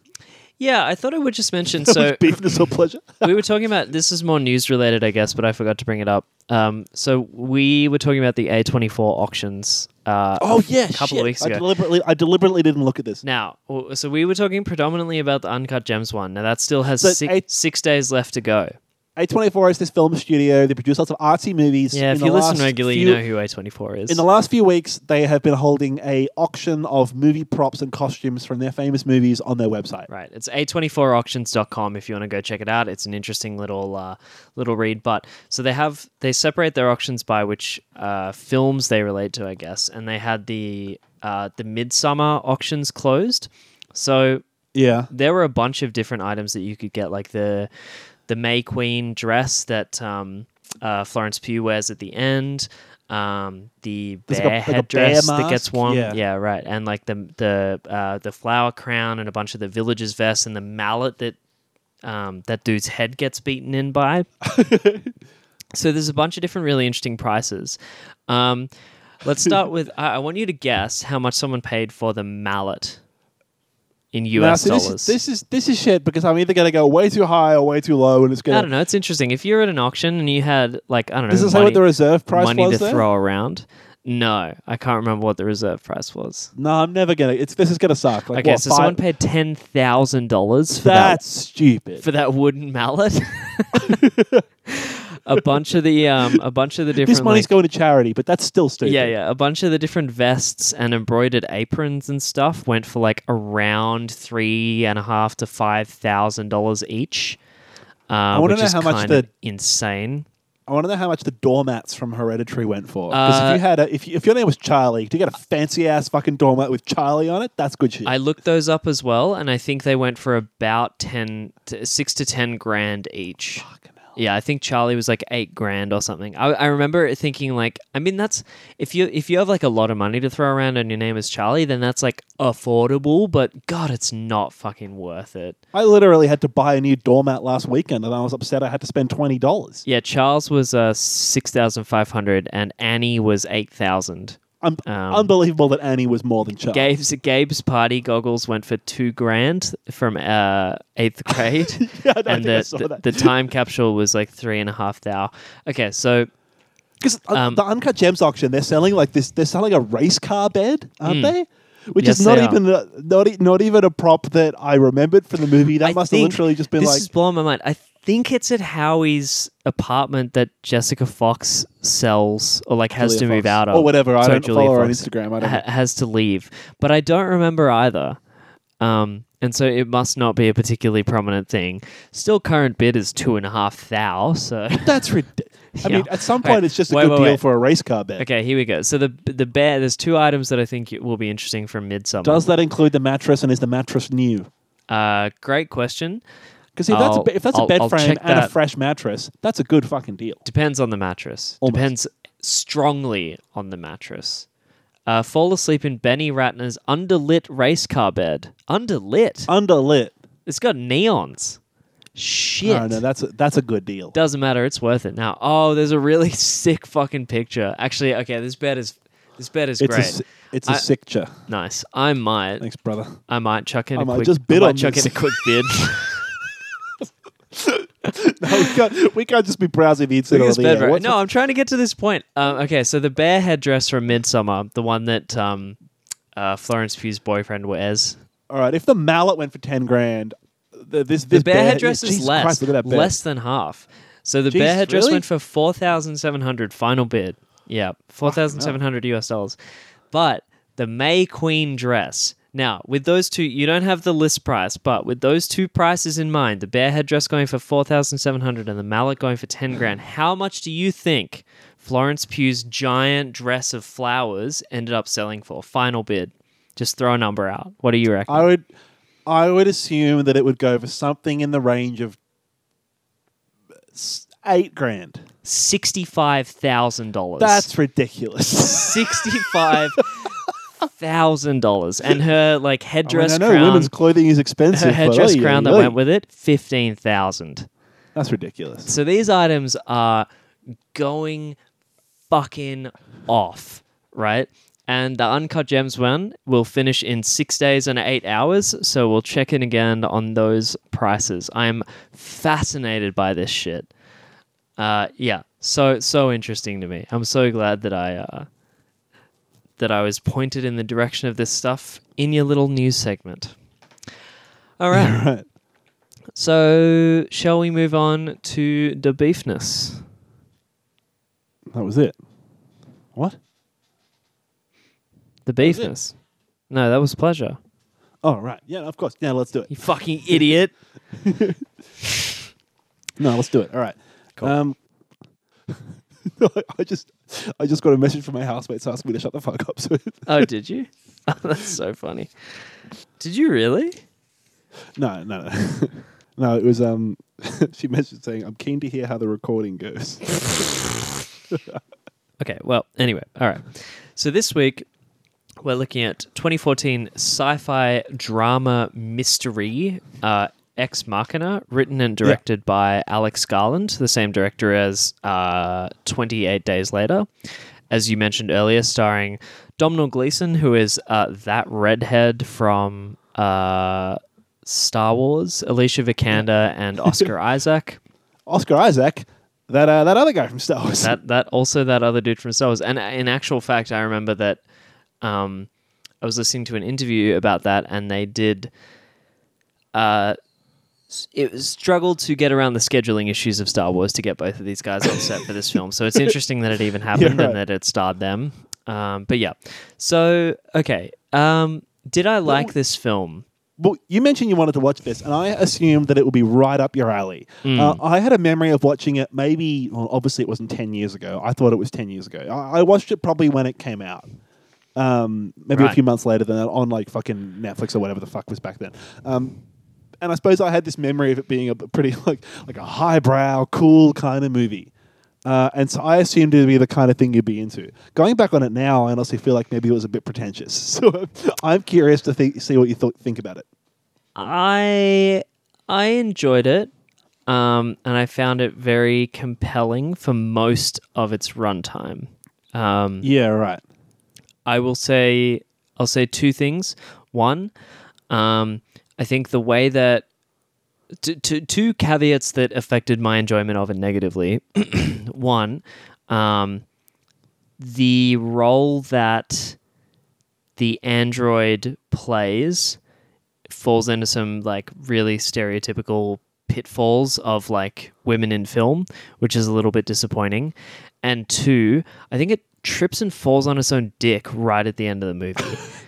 Yeah, I thought I would just mention. So beefness or pleasure. we were talking about this is more news related, I guess, but I forgot to bring it up. Um, so we were talking about the A24 auctions. Uh, Oh yeah, a couple shit. of weeks I ago. deliberately, I deliberately didn't look at this. Now, so we were talking predominantly about the Uncut Gems one. Now that still has So six, A- six days left to go. A24 is this film studio. They produce lots of artsy movies. Yeah, if you listen regularly, few- you know who A24 is. In the last few weeks, they have been holding a auction of movie props and costumes from their famous movies on their website. Right. It's a24auctions.com if you want to go check it out. It's an interesting little uh, little read. But so they have they separate their auctions by which uh, films they relate to, I guess. And they had the uh, the Midsommar auctions closed. So Yeah. there were a bunch of different items that you could get, like the the May Queen dress that um, uh, Florence Pugh wears at the end. Um, the bear like a- headdress that gets worn, yeah. right, and like the the uh, the flower crown and a bunch of the villagers' vests and the mallet that um, that dude's head gets beaten in by. so there's a bunch of different really interesting prices. Um, let's start with I, I want you to guess how much someone paid for the mallet in US this, dollars. is, this is this is shit because I'm either going to go way too high or way too low, and it's going. to... I don't know. It's interesting. If you're at an auction and you had like I don't know, Does it say money, what the reserve price money to there? throw around. No, I can't remember what the reserve price was. No, I'm never gonna. It's this is gonna suck. Like, okay, what, so five- someone paid ten thousand dollars for That's that stupid. for that wooden mallet. a bunch of the um, a bunch of the different this money's like, going to charity, but that's still stupid. yeah, yeah. A bunch of the different vests and embroidered aprons and stuff went for like around three and a half to five thousand dollars each. Uh, wanna know how much the- insane. I want to know how much the doormats from Hereditary went for. Because Uh, if you had a, if, you, if your name was Charlie, to get a fancy ass fucking doormat with Charlie on it, that's good shit. I looked those up as well, and I think they went for about ten, to, six to ten grand each. Yeah, I think Charlie was like eight grand or something. I, I remember thinking like, I mean, that's if you if you have like a lot of money to throw around and your name is Charlie, then that's like affordable. But God, it's not fucking worth it. I literally had to buy a new doormat last weekend, and I was upset I had to spend twenty dollars. Yeah, Charles was uh six thousand five hundred, and Annie was eight thousand. Um, unbelievable that Annie was more than Charlie. Gabe's Gabe's party goggles went for two grand from uh, eighth grade. Yeah, don't and the, the, the time capsule was like three and a half thou. Okay, so Because Um, the Uncut Gems auction, they're selling like this. They're selling a race car bed, aren't they? Which. Yes, is not even a, not not even a prop that I remembered from the movie. That I must have literally just been this like. is blowing my mind. I think it's at Howie's apartment that Jessica Fox sells or like has Julia to move Fox. out of Or whatever, I don't Julia follow her on Fox Instagram, I don't ha- has to leave, but I don't remember either. Um, and so it must not be a particularly prominent thing. Still, current bid is two and a half thou. So That's ridiculous. I Yeah. mean, at some point, it's just a wait, good wait, deal wait. for a race car bed. okay, here we go. So the the bear. There's two items that I think will be interesting from Midsommar. Does that include the mattress, and is the mattress new? Uh, great question. Because if that's a, I'll- be- if that's a I'll- bed I'll frame check and a that. fresh mattress, that's a good fucking deal. Depends on the mattress. Almost. Depends strongly on the mattress. Uh, fall asleep in Benny Ratner's underlit race car bed. Underlit. Underlit. it's got neons. Shit. No, no, that's a, that's a good deal. Doesn't matter. It's worth it. Now, oh, there's a really sick fucking picture. Actually, okay, this bed is this bed is It's a great. s- it's a I- sicture. nice. I might Thanks, brother. I might chuck in I a might quick just bid I might on chuck this. in a quick bid. No, we can't, we can't just be browsing the internet. On the air. What's No, I'm trying to get to this point. Um, okay, so the bear headdress from Midsommar, the one that um, uh, Florence Pugh's boyfriend wears. All right, if the mallet went for ten grand, the, this, The this bear bear headdress is Jesus less, Christ, look at that bed. less than half. So the bear headdress really? went for four thousand seven hundred. Final bid. Yeah, four thousand seven hundred US dollars. But the May Queen dress. Now, with those two, you don't have the list price, but with those two prices in mind, the bear head dress going for four thousand seven hundred and the mallet going for ten grand, how much do you think Florence Pugh's giant dress of flowers ended up selling for? Final bid. Just throw a number out. What do you reckon? I would, I would assume that it would go for something in the range of eight grand. Sixty-five thousand dollars. That's ridiculous. sixty-five thousand dollars, and her like I, mean, headdress I know crown. women's clothing is expensive. her headdress oy, crown oy, that oy. went with it, fifteen thousand. That's ridiculous. So these items are going fucking off, right? And the uncut gems one will finish in six days and eight hours. So we'll check in again on those prices. I'm fascinated by this shit. Uh, yeah, so so interesting to me. I'm so glad that I uh, that I was pointed in the direction of this stuff in your little news segment. All right. right. So, shall we move on to the beefness? That was it. What? The beefness. No, that was pleasure. Oh right. Yeah, of course. Yeah, let's do it. You fucking idiot. No, let's do it. All right. Um, I just, I just got a message from my housemates asking me to shut the fuck up. So oh, did you? Oh, that's so funny. Did you really? no, no, no, no. It was um, she messaged saying, "I'm keen to hear how the recording goes." Okay, well, anyway, all right. So this week we're looking at 2014 sci-fi drama mystery uh, Ex Machina, written and directed by Alex Garland, the same director as uh, 28 Days Later. As you mentioned earlier, starring Domhnall Gleeson, who is uh, that redhead from uh, Star Wars, Alicia Vikander, and Oscar Isaac. Oscar Isaac, that uh, that other guy from Star Wars. that that also that other dude from Star Wars. And in actual fact, I remember that um, I was listening to an interview about that, and they did. Uh, it was struggled to get around the scheduling issues of Star Wars to get both of these guys on set for this film. So it's interesting that it even happened right. and that it starred them. Um, but yeah, so okay. Um, did I like this film? Well, you mentioned you wanted to watch this, and I assumed that it would be right up your alley. Mm. Uh, I had a memory of watching it maybe, well, obviously it wasn't 10 years ago. I thought it was 10 years ago. I, I watched it probably when it came out. Um, maybe a few months later than that on like fucking Netflix or whatever the fuck was back then. Um, and I suppose I had this memory of it being a pretty like like a highbrow, cool kind of movie. Uh, and so I assumed it would be the kind of thing you'd be into. Going back on it now, I honestly feel like maybe it was a bit pretentious. So I'm curious to think, see what you th- think about it. I I enjoyed it, um, and I found it very compelling for most of its runtime. Um, Yeah, right. I will say I'll say two things. One, um, I think the way that t- t- two caveats that affected my enjoyment of it negatively. One, um, the role that the android plays falls into some like really stereotypical pitfalls of like women in film, which is a little bit disappointing. And two, I think it trips and falls on its own dick right at the end of the movie.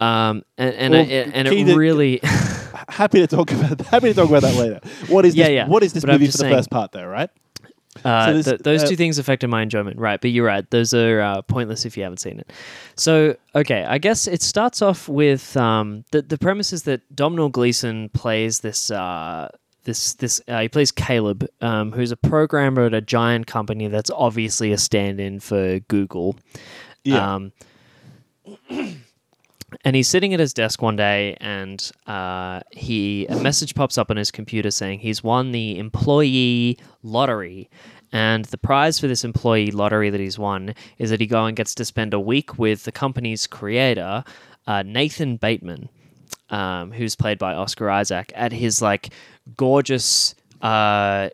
Um, and and, Well, it, and it really, happy to talk about happy to talk about that later. What is Yeah, this, yeah. what is this But movie for the saying- first part though, right? uh, So this- th- those uh, two things affected my enjoyment, right? But you're right; those are uh, pointless if you haven't seen it. So, okay, I guess it starts off with um, the the premise is that Domhnall Gleeson plays this uh, this this uh, he plays Caleb, um, who's a programmer at a giant company that's obviously a stand-in for Google. Yeah. Um, and he's sitting at his desk one day, and uh, he a message pops up on his computer saying he's won the employee lottery, and the prize for this employee lottery that he's won is that he go and gets to spend a week with the company's creator, uh, Nathan Bateman, um, who's played by Oscar Isaac, at his like gorgeous. Uh,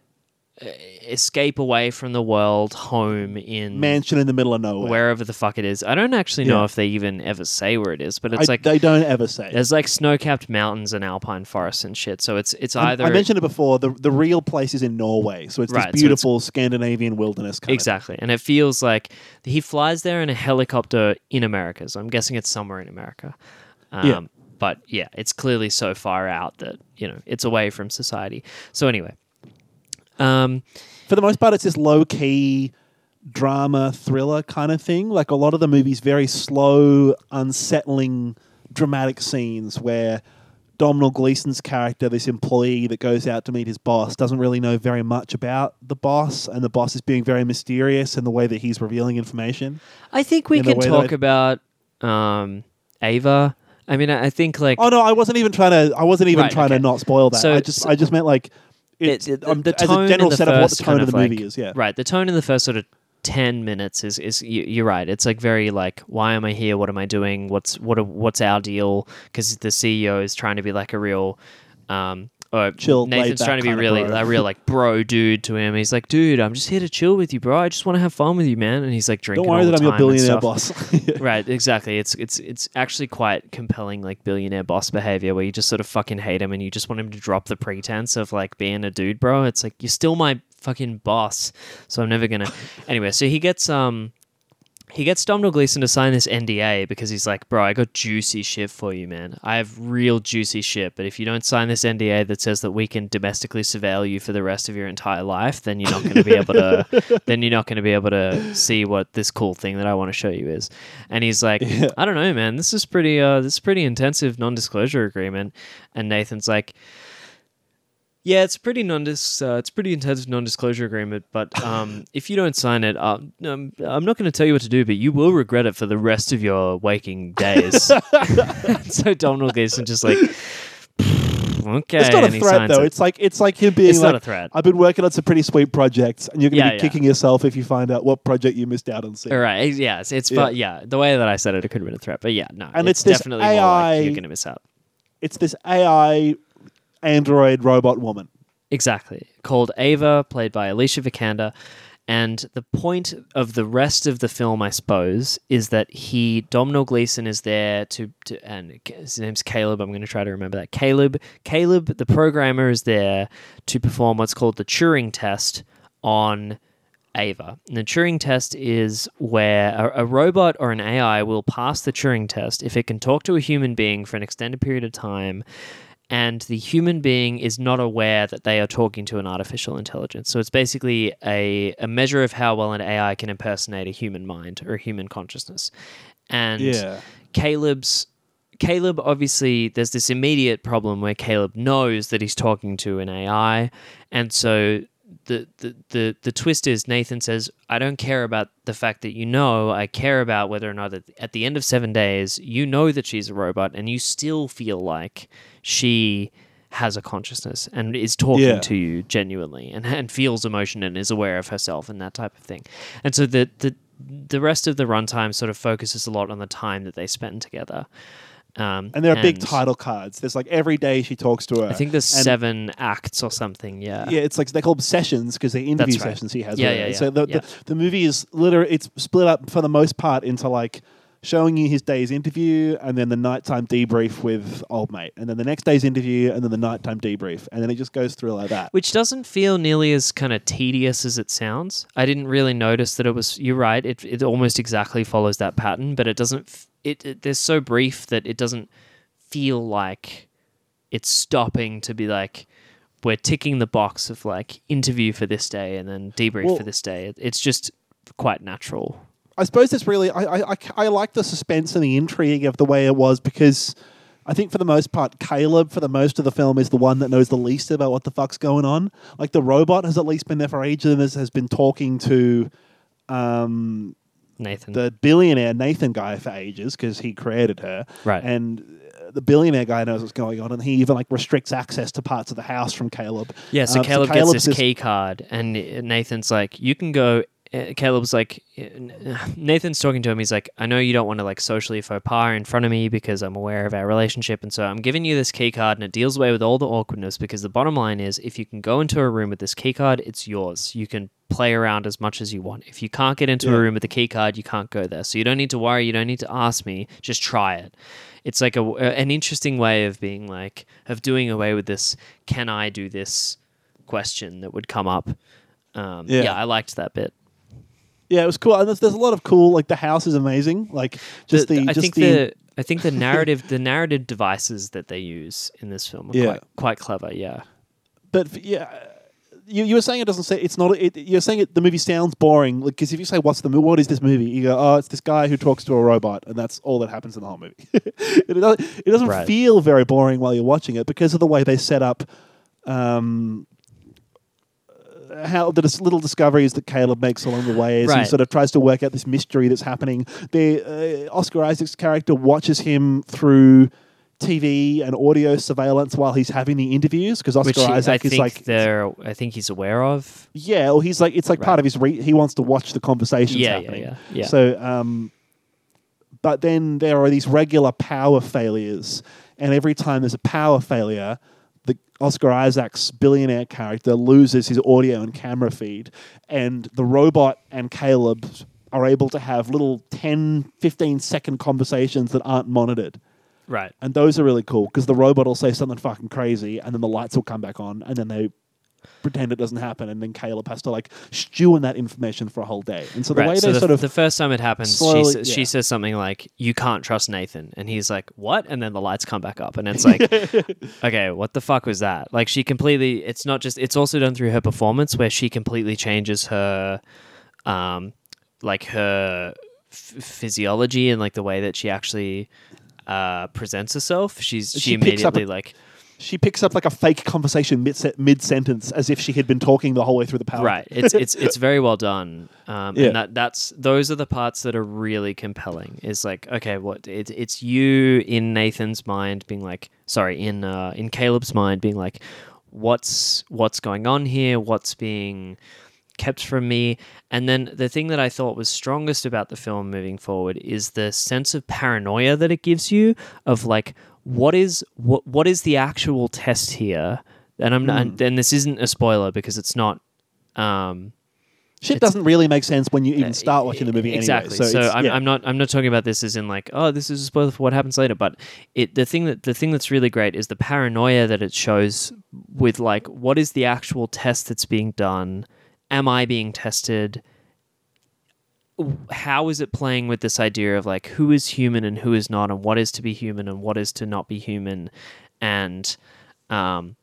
escape away from the world home in Mansion in the middle of nowhere. wherever the fuck it is. I don't actually know Yeah. if they even ever say where it is, but I, it's like they don't ever say. there's like snow-capped mountains and alpine forests and shit. So it's it's I- either I mentioned it before. The the real place is in Norway, so it's Right, so this it's- beautiful Scandinavian wilderness. Kind exactly, and it feels like he flies there in a helicopter in America. So I'm guessing it's somewhere in America. Um, Yeah. But yeah, it's clearly so far out that you know it's away from society. So anyway, um, For the most part, it's this low key drama thriller kind of thing. Like a lot of the movies, very slow, unsettling, dramatic scenes where. Domhnall Gleeson's character, this employee that goes out to meet his boss, doesn't really know very much about the boss, and the boss is being very mysterious in the way that he's revealing information. I think we In can talk about um, Ava. I mean, I I think like Oh no, I wasn't even trying to. I wasn't even Right, trying okay. to not spoil that. So- I just, so- I just meant like it's it, um, the as tone a general set of what the tone kind of the like- movie is. Yeah, Right. The tone in the first sort of 10 minutes is, is you, you're right. It's like very like, why am I here? What am I doing? What's, what, are- what's our deal? Because the CEO is trying to be like a real, um, or Chill, Nathan's trying to be really a real like bro dude to him. He's like, dude, I'm just here to chill with you, bro. I just want to have fun with you, man. And he's like drinking. Don't worry that I'm your billionaire boss. right, exactly. It's it's it's actually quite compelling, like billionaire boss behavior, where you just sort of fucking hate him and you just want him to drop the pretense of like being a dude, bro. It's like you're still my fucking boss, so I'm never gonna. anyway, so he gets um. He gets Domhnall Gleeson to sign this NDA because he's like, bro, I got juicy shit for you, man. I have real juicy shit. But if you don't sign this NDA that says that we can domestically surveil you for the rest of your entire life, then you're not going to be able to. then you're not going to be able to see what this cool thing that I want to show you is. And he's like, I don't know, man. This is pretty. Uh, this is pretty intensive non-disclosure agreement. And Nathan's like. Yeah, it's pretty non uh, it's pretty intensive non-disclosure agreement. But um, if you don't sign it, uh, um, I'm not going to tell you what to do, but you will regret it for the rest of your waking days. so Domhnall Gleeson just like, okay, it's not a threat though. it. It's like it's like him being It's like, not a threat. I've been working on some pretty sweet projects, and you're going to Yeah, be yeah. kicking yourself if you find out what project you missed out on seeing. All right, yeah, it's, Yeah. but yeah, the way that I said it, it could have been a threat, but yeah, no, And it's, it's definitely more like AI you're going to miss out. It's this AI android robot woman. Exactly. Called Ava, played by Alicia Vikander. And the point of the rest of the film, I suppose, is that he, Domhnall Gleeson, is there to, to and his name's Caleb. I'm going to try to remember that. Caleb, Caleb, the programmer, is there to perform what's called the Turing test on Ava. And the Turing test is where a, a robot or an AI will pass the Turing test if it can talk to a human being for an extended period of time and the human being is not aware that they are talking to an artificial intelligence. So it's basically a, a measure of how well an AI can impersonate a human mind or a human consciousness. And Yeah. Caleb's Caleb obviously there's this immediate problem where Caleb knows that he's talking to an AI, and so the, the the the twist is Nathan says, "I don't care about the fact that you know. I care about whether or not at, at the end of seven days you know that she's a robot and you still feel like she." has a consciousness and is talking Yeah. to you genuinely and, and feels emotion and is aware of herself and that type of thing. And so the the the rest of the runtime sort of focuses a lot on the time that they spend together. Um, And there are big title cards. There's like every day she talks to her. I think there's And- seven acts or something. Yeah. Yeah, it's like they're called sessions because they're interview right. sessions he has. Yeah, with her. yeah, So the, yeah. the the movie is literally it's split up for the most part into like showing you his day's interview and then the nighttime debrief with old mate, and then the next day's interview and then the nighttime debrief, and then it just goes through like that. Which doesn't feel nearly as kind of tedious as it sounds. I didn't really notice that it was. You're right. It it almost exactly follows that pattern, but it doesn't. It, it they're so brief that it doesn't feel like it's stopping to be like we're ticking the box of like interview for this day and then debrief Well- for this day. It's just quite natural. I suppose it's really I, I, I, I like the suspense and the intrigue of the way it was because I think for the most part Caleb for the most of the film is the one that knows the least about what the fuck's going on. Like the robot has at least been there for ages and has, has been talking to um, Nathan. the billionaire Nathan guy for ages because he created her. Right. And uh, the billionaire guy knows what's going on, and he even like restricts access to parts of the house from Caleb. Yeah, so Um, Caleb gets Caleb's this key card, and Nathan's like, "You can go." uh, Caleb's like, Nathan's talking to him. He's like, "I know you don't want to like socially faux pas in front of me because I'm aware of our relationship, and so I'm giving you this key card, and it deals away with all the awkwardness. Because the bottom line is, if you can go into a room with this key card, it's yours. You can play around as much as you want. If you can't get into Yeah. a room with the key card, you can't go there. So you don't need to worry. You don't need to ask me. Just try it." It's like a, an interesting way of being like of doing away with this. Can I do this? question that would come up. Um, Yeah. yeah. I liked that bit. Yeah, it was cool. And there's, there's a lot of cool. Like the house is amazing. Like just the, I just think the, the, I think the narrative the narrative devices that they use in this film are Yeah. quite quite clever. Yeah, but yeah. You, you were saying it doesn't say it's not. It, you're saying it, the movie sounds boring. Because if you say what's the what is this movie, you go, oh, it's this guy who talks to a robot, and that's all that happens in the whole movie. it doesn't, it doesn't Right. feel very boring while you're watching it because of the way they set up um, how the dis- little discoveries that Caleb makes along the way as he sort of tries to work out this mystery that's happening. The uh, Oscar Isaac's character watches him through TV and audio surveillance while he's having the interviews because Oscar which I Isaac think is like they're I think he's aware of. yeah, or he's like it's like part of his re- he wants to watch the conversations Yeah, yeah, happening. yeah, yeah. So um but then there are these regular power failures and every time there's a power failure the Oscar Isaac's billionaire character loses his audio and camera feed, and the robot and Caleb are able to have little 10, 15 second conversations that aren't monitored. Right. And those are really cool because the robot will say something fucking crazy, and then the lights will come back on, and then they pretend it doesn't happen, and then Caleb has to like stew in that information for a whole day. And so the right. way so they the, sort of the first time it happens, slowly- she, yeah. she says something like, "You can't trust Nathan," and he's like, "What?" And then the lights come back up, and it's like, okay, what the fuck was that? Like she completely. It's not just. It's also done through her performance, where she completely changes her, um, like her physiology and like the way that she actually uh presents herself. She's she, She immediately a- like she picks up like a fake conversation mid mid sentence as if she had been talking the whole way through the power. Right. It's it's it's very well done. Um, Yeah. and that that's those are the parts that are really compelling. Is like okay, what it's it's you in Nathan's mind being like, sorry, in uh, in Caleb's mind being like, what's what's going on here? What's being kept from me? And then the thing that I thought was strongest about the film moving forward is the sense of paranoia that it gives you of like what is what what is the actual test here? And I'm not, and this isn't a spoiler because it's not um, Shit It's- doesn't really make sense when you even start watching the movie exactly. anyway. So, So, I'm, yeah. I'm not I'm not talking about this as in like oh this is a spoiler for what happens later. But it the thing that the thing that's really great is the paranoia that it shows with like what is the actual test that's being done? Am I being tested? How is it playing with this idea of like who is human and who is not, and what is to be human and what is to not be human, and um,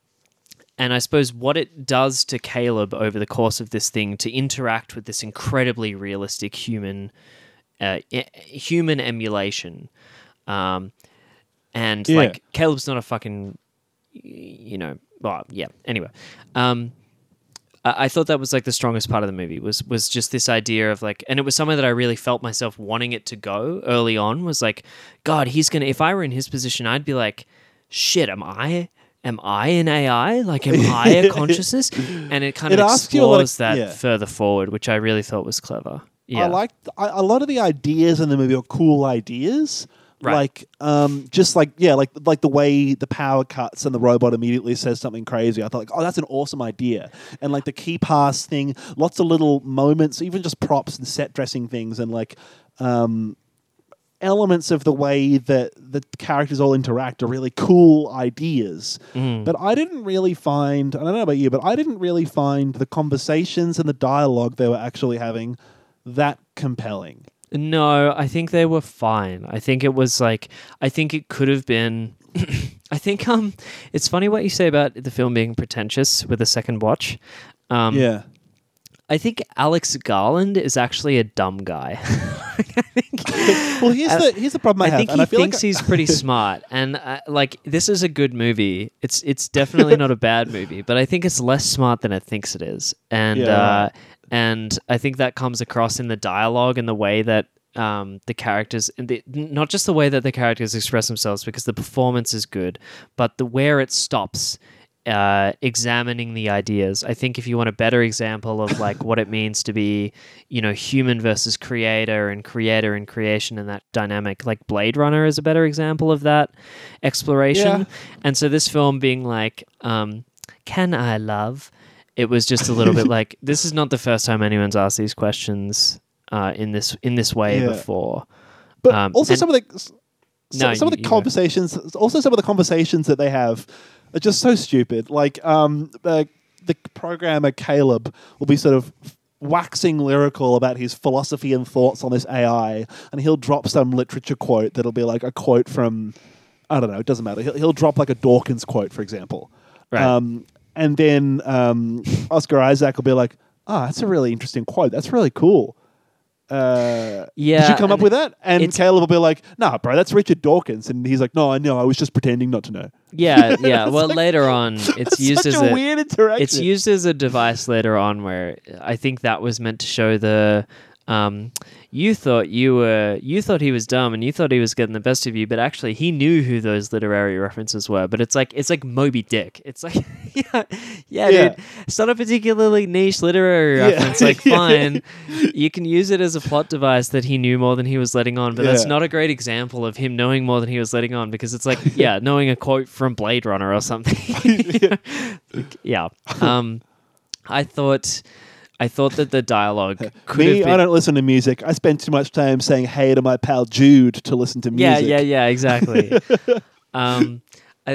and I suppose what it does to Caleb over the course of this thing to interact with this incredibly realistic human uh, human emulation, um, and Yeah. like Caleb's not a fucking you know well yeah anyway um I thought that was like the strongest part of the movie was was just this idea of like, and it was somewhere that I really felt myself wanting it to go early on. Was like, God, he's gonna. If I were in his position, I'd be like, shit, am I? Am I an AI? Like, am I a consciousness? And it kind of It of- explores that yeah. further forward, which I really thought was clever. Yeah, I liked I, a lot of the ideas in the movie are cool ideas. Right. Like, um, just like yeah, like like the way the power cuts and the robot immediately says something crazy. I thought like, oh, that's an awesome idea. And like the key pass thing, lots of little moments, even just props and set dressing things, and like um, elements of the way that the characters all interact are really cool ideas. Mm. But I didn't really find, I don't know about you, but I didn't really find the conversations and the dialogue they were actually having that compelling. No, I think they were fine. I think it was like I think it could have been I think um it's funny what you say about the film being pretentious with a second watch. Um yeah. I think Alex Garland is actually a dumb guy. Well, here's Uh, the here's the problem I, I have, think he I thinks like he's pretty smart, and uh, like this is a good movie. It's it's definitely not a bad movie, but I think it's less smart than it thinks it is, and Yeah, uh. And I think that comes across in the dialogue and the way that um, the characters, and the, not just the way that the characters express themselves, because the performance is good, but the where it stops. Uh, examining the ideas. I think if you want a better example of like what it means to be, you know, human versus creator and creator and creation and that dynamic, like Blade Runner is a better example of that exploration. Yeah. And so this film being like, um, can I love? It was just a little bit like this is not the first time anyone's asked these questions uh, in this in this way Yeah. before. But Um, also some of the s- No, some of the conversations, also some of the conversations that they have are just so stupid. Like um, the the programmer Caleb will be sort of waxing lyrical about his philosophy and thoughts on this AI, and he'll drop some literature quote that'll be like a quote from I don't know. It doesn't matter. He'll, he'll drop like a Dawkins quote, for example. Right. Um, and then um, Oscar Isaac will be like, "Ah, that's a really interesting quote. That's really cool." Uh, did you come up with that? And Caleb will be like, "Nah, bro, that's Richard Dawkins," and he's like, "No, I know. I was just pretending not to know." Yeah, yeah. Well, like- later on, it's used as a weird interaction. It's used as a device later on where I think that was meant to show the um, you thought you were you thought he was dumb and you thought he was getting the best of you, but actually he knew who those literary references were. But it's like it's like Moby Dick. It's like yeah, yeah, Yeah. dude. It's not a particularly niche literary Yeah. reference. Like fine, you can use it as a plot device that he knew more than he was letting on. But that's not a great example of him knowing more than he was letting on because it's like yeah, knowing a quote from Blade Runner or something. Like, yeah. Um, I thought. I thought that the dialogue could Me, been I don't listen to music. I spend too much time saying hey to my pal Jude to listen to music. yeah, yeah, yeah, exactly. um,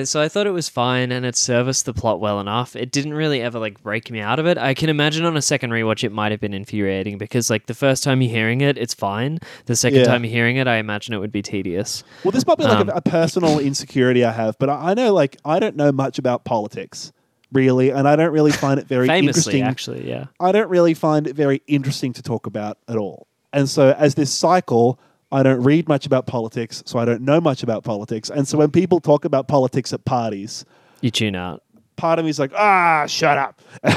so I thought it was fine, and it serviced the plot well enough. It didn't really ever like break me out of it. I can imagine on a second rewatch, it might have been infuriating because like the first time you're hearing it, it's fine. The second Yeah. time you're hearing it, I imagine it would be tedious. Well, this might be like Um, a, a personal insecurity I have, but I, I know like I don't know much about politics really, and I don't really find it very Famously, interesting. actually, yeah. I don't really find it very interesting to talk about at all. And so, as this cycle, I don't read much about politics, so I don't know much about politics. And so, when people talk about politics at parties, You tune out. part of me is like, ah, shut up.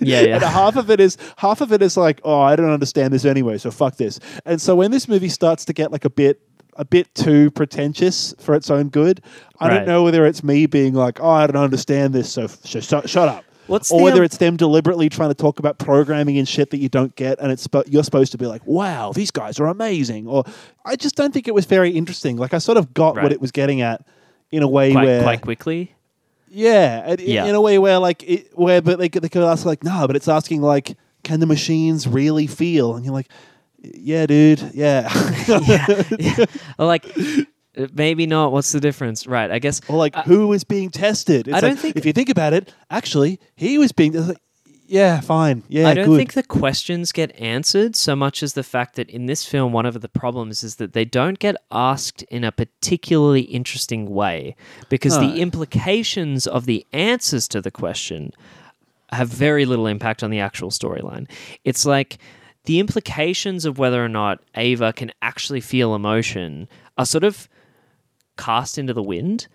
Yeah, yeah. and half of it is half of it is like, oh, I don't understand this anyway, so fuck this. And so when this movie starts to get like a bit a bit too pretentious for its own good, I Right. don't know whether it's me being like, oh, I don't understand this, so sh- sh- shut up. What's or the, whether um, it's them deliberately trying to talk about programming and shit that you don't get, and it's spo- you're supposed to be like, "Wow, these guys are amazing." Or I just don't think it was very interesting. Like I sort of got Right. what it was getting at in a way quite, where quite quickly. yeah, and i- Yeah. in a way where like it, where but they could they could ask like no, but it's asking like can the machines really feel? And you're like, yeah, dude, yeah. yeah, yeah. Like uh, maybe not. What's the difference? Right. I guess or like I- who was being tested? It's I don't like, think- if you think about it, actually he was being. like, yeah, fine, yeah, I don't good. think the questions get answered so much as the fact that in this film, one of the problems is that they don't get asked in a particularly interesting way because No. the implications of the answers to the question have very little impact on the actual storyline. It's like the implications of whether or not Ava can actually feel emotion are sort of cast into the wind.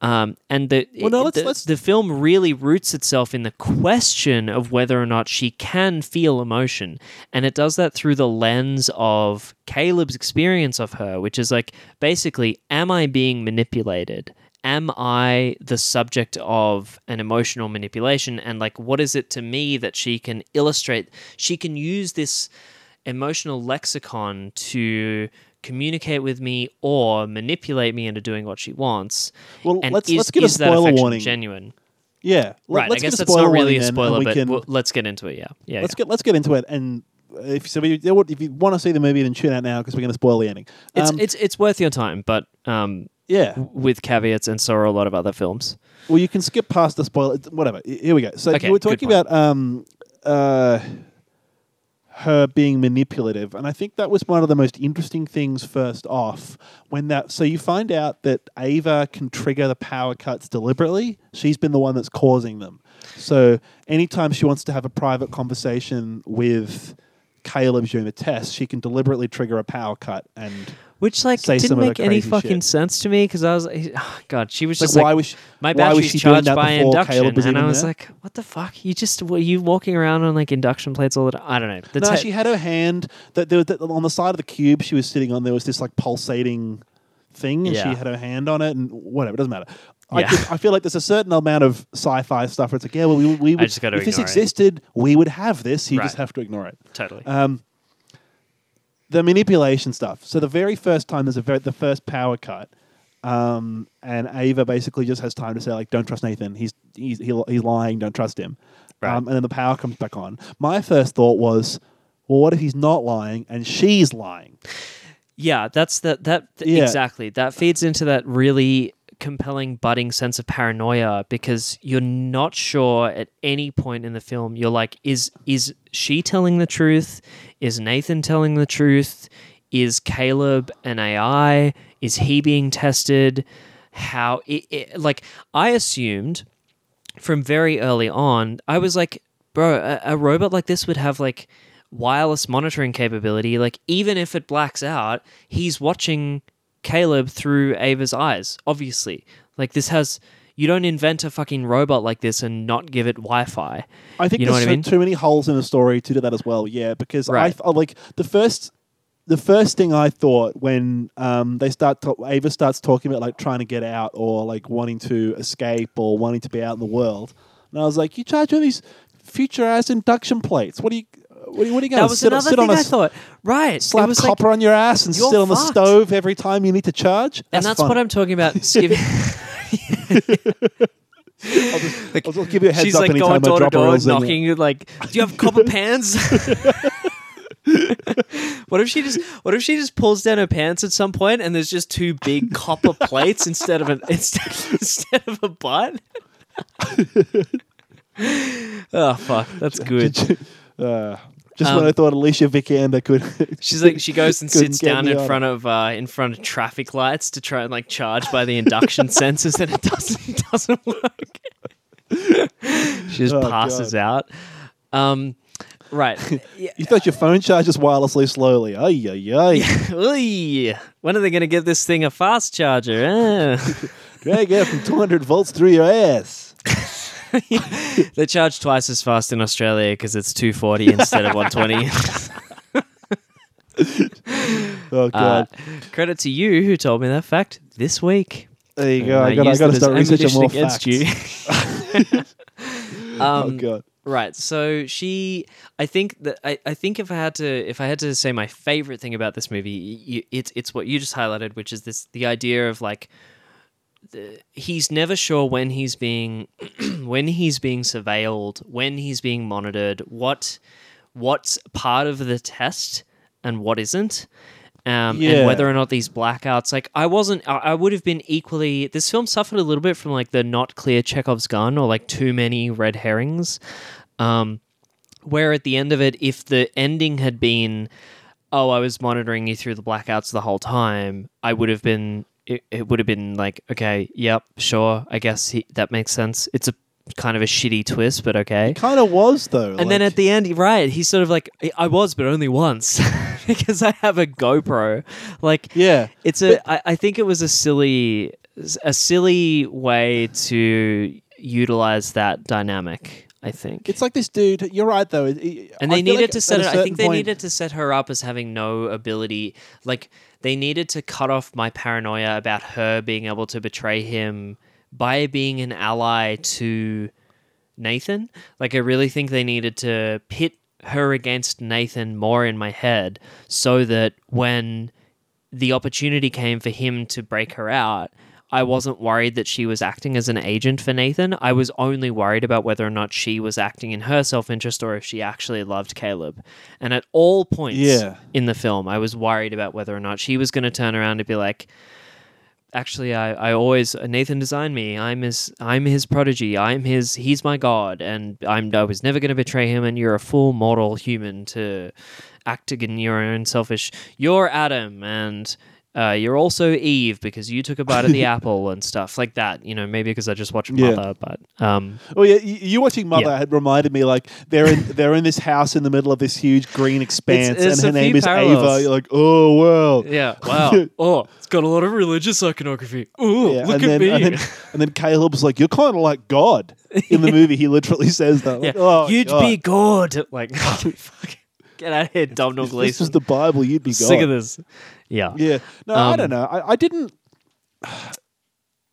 Um, and the, Well, no, let's- the, let's- the film really roots itself in the question of whether or not she can feel emotion. And it does that through the lens of Caleb's experience of her, which is like basically, am I being manipulated? Am I the subject of an emotional manipulation? And like, what is it to me that she can illustrate? She can use this emotional lexicon to communicate with me or manipulate me into doing what she wants. Well, And let's is, let's get a spoiler warning. Genuine, yeah, right? Let's I guess that's not really a spoiler, but can- well, let's get into it. Yeah, yeah. let's yeah. get let's get into it. And if so, if you, want to see the movie, then tune out now because we're going to spoil the ending. It's Um, it's it's worth your time, but um, yeah. w- with caveats, and so are a lot of other films. Well, you can skip past the spoiler. Whatever. Here we go. So Okay, you were good talking point. about um, uh, her being manipulative, and I think that was one of the most interesting things. First off, when that so you find out that Ava can trigger the power cuts deliberately. She's been the one that's causing them. So anytime she wants to have a private conversation with Caleb during the test, she can deliberately trigger a power cut and. Which like Say didn't some of the make any crazy fucking shit. sense to me because I was like, God, she was Like, just like, why was she, my why was battery's she doing charged that by before induction, Caleb was and I even was there? like, what the fuck? You just were you walking around on like induction plates all the time? I don't know. The no, te- she had her hand. That there was that on the side of the cube she was sitting on. There was this like pulsating thing, and Yeah. she had her hand on it, and whatever. It doesn't matter. I, Yeah. could, I feel like there's a certain amount of sci-fi stuff where it's like, yeah, well, we, we would, if this ignore it. existed, we would have this. You just have to ignore it. totally. Um, the manipulation stuff. So the very first time there's a very, the first power cut, um, and Ava basically just has time to say like, "Don't trust Nathan. He's he's he's lying. Don't trust him." Right. Um, and then the power comes back on. My first thought was, well, what if he's not lying and she's lying? Yeah, that's the, that th- Yeah. exactly. That feeds into that really compelling budding sense of paranoia because you're not sure at any point in the film you're like is is she telling the truth? Is Nathan telling the truth? Is Caleb an AI? Is he being tested? How it, it, like I assumed from very early on, I was like, bro, a, a robot like this would have like wireless monitoring capability. Like, even if it blacks out, he's watching Caleb through Ava's eyes, obviously. Like, this has, you don't invent a fucking robot like this and not give it Wi-Fi. I think You know there's what I mean? too many holes in the story to do that as well. Yeah, because I Right. th- like the first. The first thing I thought when um, they start, to, Ava starts talking about like trying to get out or like wanting to escape or wanting to be out in the world, and I was like, "You charge all these future ass induction plates. What do you, what are you, what are you going That to was sit, another sit thing on a I thought. Right, slap was like, copper on your ass and sit on the fucked. stove every time you need to charge? and that's fun. what I'm talking about. I'll just, I'll just give you a heads She's up like anytime going door to door, knocking. Like, do you have copper pans? what if she just What if she just pulls down her pants at some point and there's just two big copper plates instead of an instead, instead of a butt? oh fuck, that's good. Uh, just Um, when I thought Alicia Vikander could. She's like she goes and couldn't sits get down me in on front of uh, in front of traffic lights to try and like charge by the induction sensors and it doesn't doesn't work. she just Oh, passes out. Um, right. Yeah. You thought your phone charges wirelessly slowly. Ay, ay, ay. Oy. When are they going to give this thing a fast charger? Eh. Drag out from 200 volts through your ass. they charge twice as fast in Australia because it's 240 instead of 120. Oh, Uh, God. credit to you who told me that fact this week. there you And go. I got used to start researching more ammunition facts. you. oh, um, God. Right. So she, I think that I, I think if I had to if I had to say my favorite thing about this movie, y it's it's what you just highlighted, which is this the idea of like the, he's never sure when he's being when he's being surveilled, when he's being monitored, what what's part of the test and what isn't. Um, Yeah. and whether or not these blackouts, like I wasn't, I, I would have been equally. This film suffered a little bit from like the not clear Chekhov's gun or like too many red herrings. Um, where at the end of it, if the ending had been, oh, I was monitoring you through the blackouts the whole time, I would have been, it, it would have been like, okay, yep, sure, I guess he, that makes sense. It's a kind of a shitty twist, but okay. It kind of was, though. And then at the end, right, he's sort of like, I was, but only once because I have a GoPro. Like, Yeah. it's a. I, I think it was a silly, a silly way to utilize that dynamic. I think. It's like this dude. You're right, though. And I they needed like to set it. I think they point- needed to set her up as having no ability. Like they needed to cut off my paranoia about her being able to betray him by being an ally to Nathan. Like I really think they needed to pit her against Nathan more in my head, so that when the opportunity came for him to break her out, I wasn't worried that she was acting as an agent for Nathan. I was only worried about whether or not she was acting in her self interest or if she actually loved Caleb. And at all points Yeah. in the film, I was worried about whether or not she was going to turn around and be like, actually I, I always Nathan designed me. I'm his I'm his prodigy. I'm his he's my god and I'm I was never going to betray him and you're a full mortal human to act in your own selfish. You're Adam and uh, you're also Eve because you took a bite of the apple and stuff like that. You know, maybe because I just watched Yeah. Mother, but um, Oh yeah, you, you watching Mother Yeah. had reminded me like they're in they're in this house in the middle of this huge green expanse, it's and her a name few is parallels. Ava. You're like, oh wow, yeah, wow, oh, it's got a lot of religious iconography. Ooh, Yeah, look and at then, me. And then, and then Caleb's like, you're kind of like God. In the movie, he literally says that. yeah, Like, oh, you'd God. be good. Like, get out of here, Domhnall If Gleeson. This is the Bible. You'd be God. Sick of this. Yeah. Yeah. No, I Um, don't know. I, I didn't.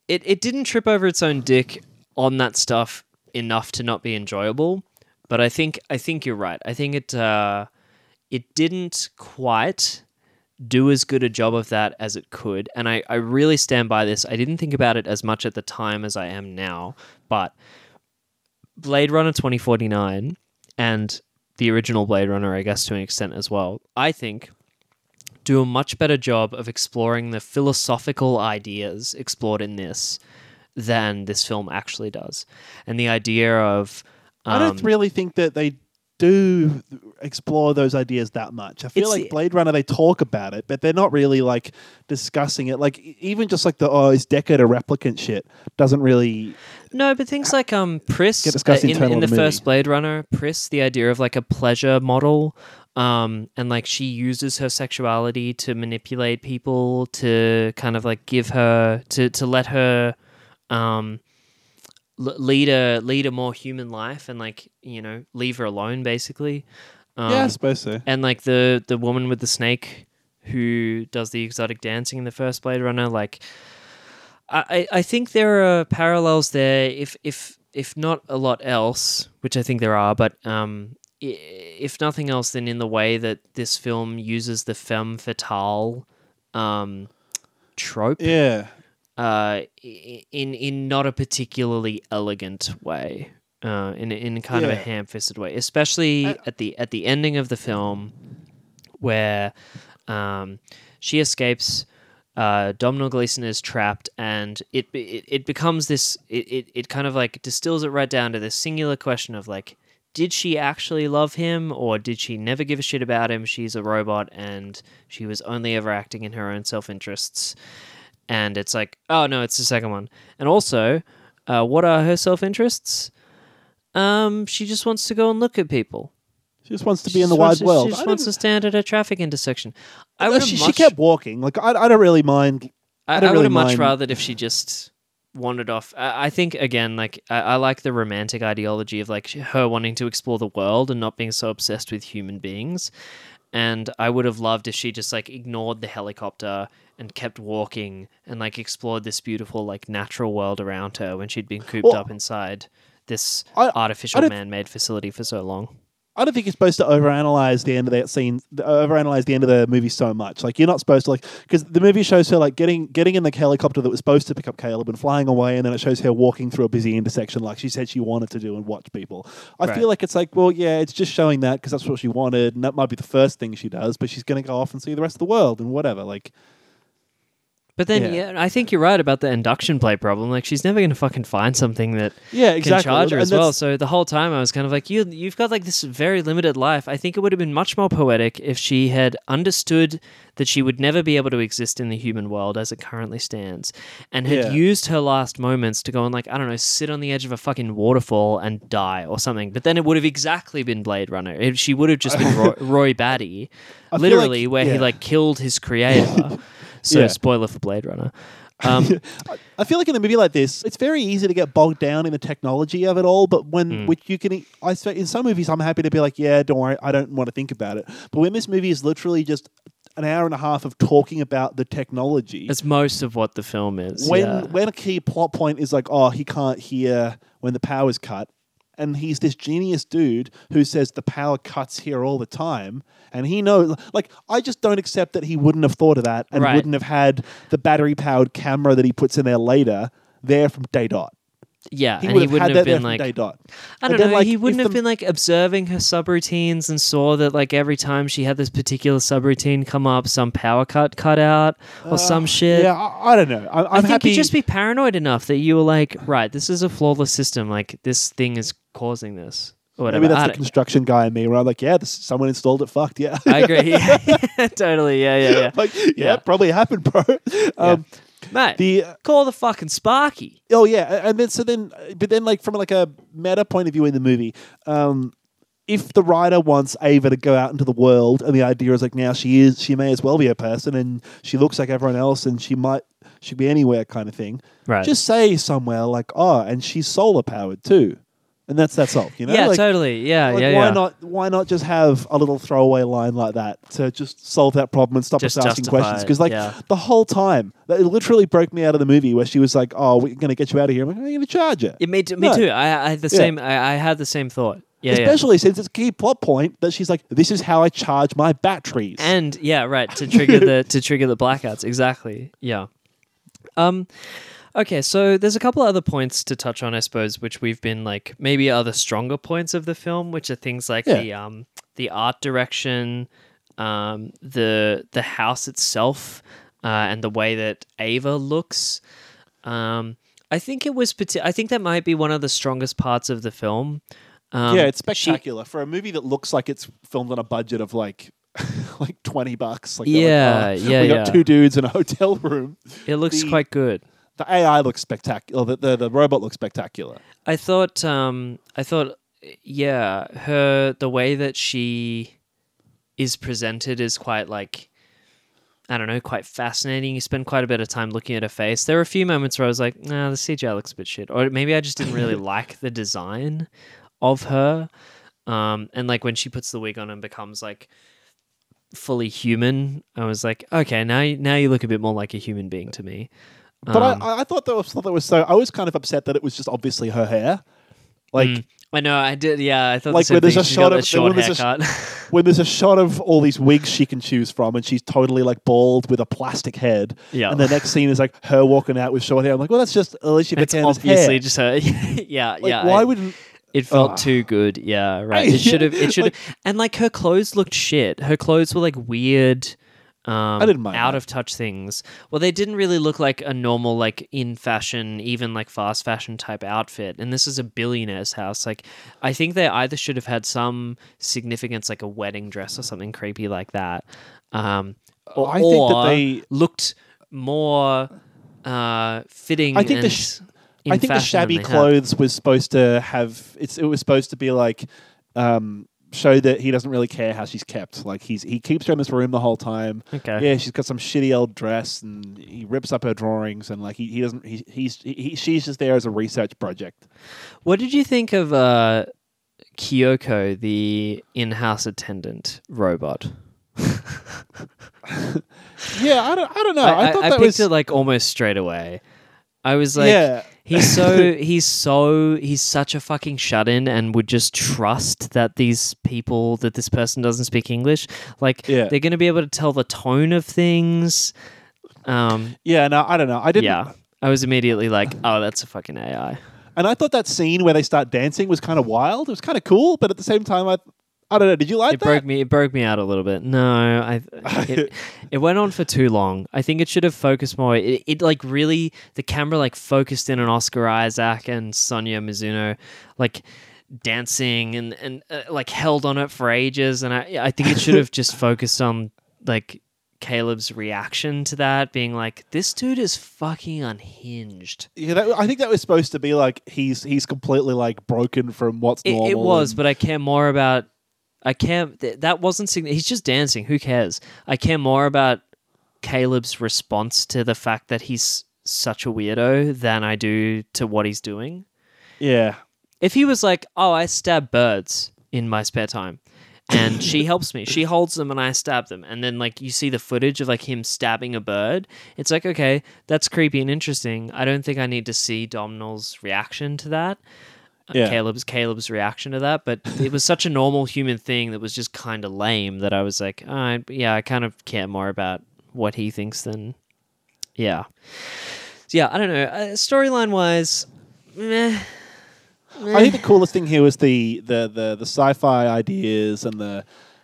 It it didn't trip over its own dick on that stuff enough to not be enjoyable. But I think I think you're right. I think it uh, it didn't quite do as good a job of that as it could. And I, I really stand by this. I didn't think about it as much at the time as I am now, but Blade Runner 2049 and the original Blade Runner, I guess, to an extent as well, I think do a much better job of exploring the philosophical ideas explored in this than this film actually does. And the idea of. I don't um, really think that they do explore those ideas that much. I feel like Blade Runner, they talk about it, but they're not really like discussing it. Like even just like the oh, is Deckard a replicant shit doesn't really. No, but things like um Pris uh, in, in the the first. Blade Runner, Pris, the idea of like a pleasure model, um, and like she uses her sexuality to manipulate people to kind of like give her to to let her, um, l- lead a lead a more human life and like you know leave her alone basically. Um, yeah, I suppose so. and like the the woman with the snake who does the exotic dancing in the first Blade Runner, like I I think there are parallels there. If if if not a lot else, which I think there are, but um, if nothing else, then in the way that this film uses the femme fatale um trope Yeah. uh, in in not a particularly elegant way, uh, in in kind of a ham-fisted way, especially I- at the at the ending of the film, where um, she escapes. Uh, Domhnall Gleeson is trapped, and it it, it becomes this. It, it it kind of like distills it right down to this singular question of like, did she actually love him, or did she never give a shit about him? She's a robot, and she was only ever acting in her own self interests and it's like, oh no, it's the second one. And also, uh, what are her self interests? Um, she just wants to go and look at people. She just wants to be in the wide to- world. She just I wants to stand at a traffic intersection. I No, she, have she kept walking. Like I, I don't really mind. I, I I would have much rather if she just wandered off. I, I think again, like I, I like the romantic ideology of like her wanting to explore the world and not being so obsessed with human beings. And I would have loved if she just like ignored the helicopter and kept walking and like explored this beautiful like natural world around her when she'd been cooped Well, up inside this I- artificial man-made facility for so long. I don't think you're supposed to overanalyze the end of that scene, overanalyze the end of the movie so much. Like you're not supposed to like because the movie shows her like getting getting in the helicopter that was supposed to pick up Caleb and flying away, and then it shows her walking through a busy intersection like she said she wanted to do and watch people. I Right. feel like it's like, well, yeah, it's just showing that because that's what she wanted, and that might be the first thing she does, but she's going to go off and see the rest of the world and whatever. Like, But then, Yeah. yeah. I think you're right about the induction plate problem. Like, she's never going to fucking find something that yeah, exactly. can charge her And as well. So the whole time I was kind of like, you, you've got like this very limited life. I think it would have been much more poetic if she had understood that she would never be able to exist in the human world as it currently stands, and had Yeah. used her last moments to go and like I don't know, sit on the edge of a fucking waterfall and die or something. But then it would have exactly been Blade Runner. If she would have just been Roy, Roy Batty, I literally like- where he like killed his creator. so Yeah. spoiler for Blade Runner. Um, I feel like in a movie like this, it's very easy to get bogged down in the technology of it all. But when, Mm. which you can, I in some movies, I'm happy to be like, yeah, don't worry, I don't want to think about it. But when this movie is literally just an hour and a half of talking about the technology, it's most of what the film is. when yeah. when a key plot point is like, oh, he can't hear when the power's cut, and he's this genius dude who says the power cuts here all the time, and he knows. Like, I just don't accept that he wouldn't have thought of that and Right. wouldn't have had the battery powered camera that he puts in there later there from day dot. Yeah, He and he wouldn't have been like. I don't then, know. like, he wouldn't have the- been like observing her subroutines and saw that like every time she had this particular subroutine come up, some power cut cut out or some shit. Uh, Yeah, I, I don't know. I, I'm I think happy. you just be paranoid enough that you were like, right, this is a flawless system. Like this thing is causing this or whatever. maybe that's the construction guy in me, where I'm like, yeah, this, someone installed it. Fucked. Yeah. I agree. Yeah, totally. Yeah, yeah, yeah. like, yeah, Yeah. probably happened, bro. Um, Mate, The uh, call the fucking Sparky. oh yeah, and then so then, but then like from like a meta point of view in the movie, um, if the writer wants Ava to go out into the world, and the idea is like now she is, she may as well be a person, and she looks like everyone else, and she might should be anywhere, kind of thing. Right. Just say somewhere like, oh, and she's solar powered too, and that's that's all. You know, yeah, like, totally. Yeah, like, yeah, why yeah. not? Why not just have a little throwaway line like that to just solve that problem and stop Just us asking questions? Because like yeah. the whole time, that it literally broke me out of the movie where she was like, "Oh, we're going to get you out of here." I'm like, "How are you going to charge it?" It made me No. too. I, I had the Yeah. same. I, I had the same thought. Yeah, yeah. Especially since it's a key plot point that she's like, "This is how I charge my batteries." and yeah right to trigger the to trigger the blackouts exactly yeah um okay so there's a couple other points to touch on i suppose which we've been like maybe are the stronger points of the film which are things like Yeah. the um the art direction um the the house itself uh, and the way that ava looks um i think it was parti- i think that might be one of the strongest parts of the film um, yeah, it's she- spectacular for a movie that looks like it's filmed on a budget of like. like 20 bucks like they're like, Yeah, "Oh, yeah, we got yeah. two dudes in a hotel room it looks the- quite good the ai looks spectacular the, the, the robot looks spectacular I thought, um, I thought, yeah, her the way that she is presented is quite like I don't know, quite fascinating. You spend quite a bit of time looking at her face. There were a few moments where I was like, nah, the CGI looks a bit shit. Or maybe I just didn't really like the design of her. Um, and like when she puts the wig on and becomes like fully human, I was like, okay, now now you look a bit more like a human being to me. But Um, I, I thought that was thought that was so. I was kind of upset that it was just obviously her hair. Like Mm. I know, I did. Yeah, I thought Like the when there's a shot of- when there's a when there's a shot of all these wigs she can choose from, and she's totally like bald with a plastic head. Yeah. And the next scene is like her walking out with short hair. I'm like, well, that's just Alicia it's Vikander's obviously hair. just her. yeah, Like, yeah. why I- wouldn't? It felt Ugh. too good. Yeah, right. It should have. It should have. Like- and like her clothes looked shit. Her clothes were like weird. Um, I didn't mind out that. of touch things. Well, they didn't really look like a normal, like in fashion, even like fast fashion type outfit. And this is a billionaire's house. Like, I think they either should have had some significance, like a wedding dress or something creepy like that. Um, or, I think that they- looked more uh, fitting. I think the sh- I think the shabby they had. clothes was supposed to have. It's. It was supposed to be like. Um, show that he doesn't really care how she's kept. Like he's he keeps her in this room the whole time. Okay. Yeah, she's got some shitty old dress, and he rips up her drawings, and like he, he doesn't. He, he's he, she's just there as a research project. What did you think of uh, Kyoko, the in-house attendant robot? Yeah, I don't. I don't know. I, I, I, thought I that picked was. it like almost straight away. I was like, yeah, he's so he's so he's such a fucking shut-in and would just trust that these people that this person doesn't speak English. Like Yeah. they're gonna be able to tell the tone of things. Um, yeah. No, I don't know. I didn't. yeah. I was immediately like, oh, that's a fucking AI. And I thought that scene where they start dancing was kind of wild. It was kind of cool, but at the same time, I, I don't know. Did you like it that? broke me it broke me out a little bit no i it, it went on for too long i think it should have focused more it, it like really the camera like focused in on oscar isaac and sonoya mizuno like dancing and and uh, like held on it for ages and i i think it should have just focused on like caleb's reaction to that being like this dude is fucking unhinged Yeah, that, I think that was supposed to be like he's he's completely like broken from what's It, normal. it was, and- but I care more about. I care. Th- that wasn't. signi- He's just dancing. Who cares? I care more about Caleb's response to the fact that he's such a weirdo than I do to what he's doing. yeah, If he was like, "Oh, I stab birds in my spare time," and she helps me, she holds them and I stab them, and then like you see the footage of like him stabbing a bird, it's like, okay, that's creepy and interesting. I don't think I need to see Domhnall's reaction to that. Yeah. Caleb's Caleb's reaction to that, but it was such a normal human thing that was just kind of lame that I was like, right, yeah, I kind of care more about what he thinks than, yeah, so, yeah. I don't know. Uh, Storyline wise, meh. I think the coolest thing here was the the the, the sci-fi ideas and the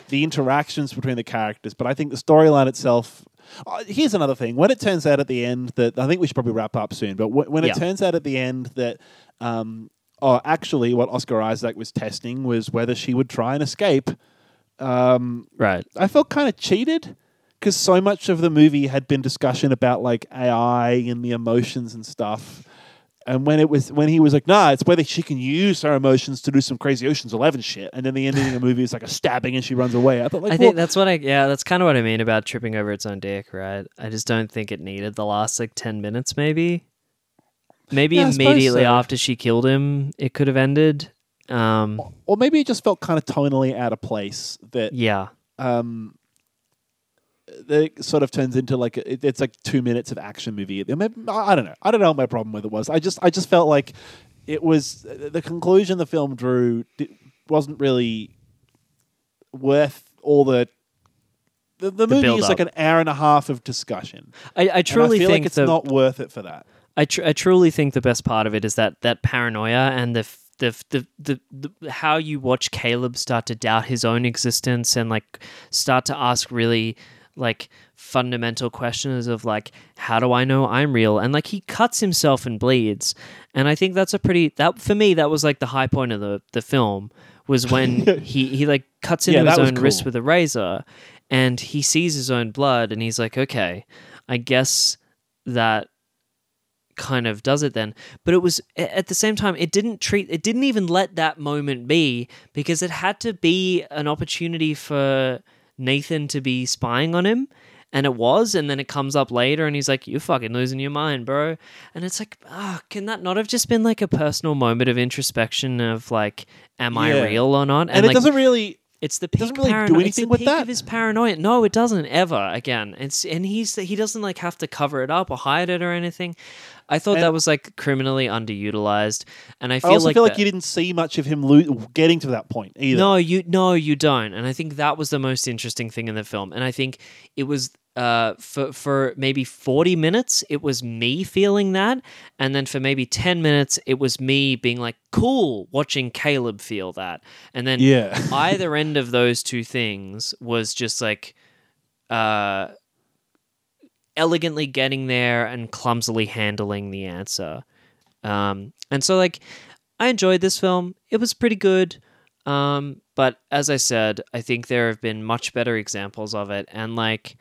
the interactions between the characters. But I think the storyline itself. Uh, here's another thing. When it turns out at the end that I think we should probably wrap up soon. But wh- when Yeah. it turns out at the end that. Um, Oh, actually, what Oscar Isaac was testing was whether she would try and escape. Um, right. I felt kind of cheated because so much of the movie had been discussion about like AI and the emotions and stuff. And when it was when he was like, "Nah, it's whether she can use her emotions to do some crazy Ocean's Eleven shit," and then the ending of the movie is like a stabbing and she runs away. I thought, like, I well, think that's what I yeah, that's kind of what I mean about tripping over its own dick, right? I just don't think it needed the last like 10 minutes maybe. Maybe Yeah, immediately so. after she killed him it could have ended. Um or maybe it just felt kind of tonally out of place. That yeah. um, that it sort of turns into like a, it's like two minutes of action movie. I don't know. I don't know what my problem with it was. I just I just felt like it was the conclusion the film drew wasn't really worth all the. The, the, movie is build-up. like an hour and a half of discussion. I, I truly I feel think like it's the, not worth it for that. I, tr- I truly think the best part of it is that that paranoia and the f- the, f- the the the how you watch Caleb start to doubt his own existence and like start to ask really like fundamental questions of like how do I know I'm real? And like he cuts himself and bleeds. And I think that's a pretty that for me that was like the high point of the the film was when he he like cuts into Yeah, his own wrist with a razor and he sees his own blood and he's like okay I guess that kind of does it then but it was at the same time it didn't treat it didn't even let that moment be because it had to be an opportunity for Nathan to be spying on him and it was, and then it comes up later, and he's like, "You're fucking losing your mind, bro," and it's like, ah, can that not have just been like a personal moment of introspection of like, am I real or not? And, it like, doesn't really. it's the peak really do parano- it's anything with peak that. of his paranoia. No, it doesn't ever. Again, it's and he's he doesn't like have to cover it up or hide it or anything. I thought And- that was like criminally underutilized, and I I feel also like feel like that- you didn't see much of him lo- getting to that point either. no, you no, you don't. And I think that was the most interesting thing in the film. And I think it was uh for for maybe 40 minutes it was me feeling that and then for maybe 10 minutes it was me being like cool watching Caleb feel that. And then Yeah. either end of those two things was just like uh elegantly getting there and clumsily handling the answer. Um, and so like I enjoyed this film. It was pretty good. Um, but as I said, I think there have been much better examples of it and like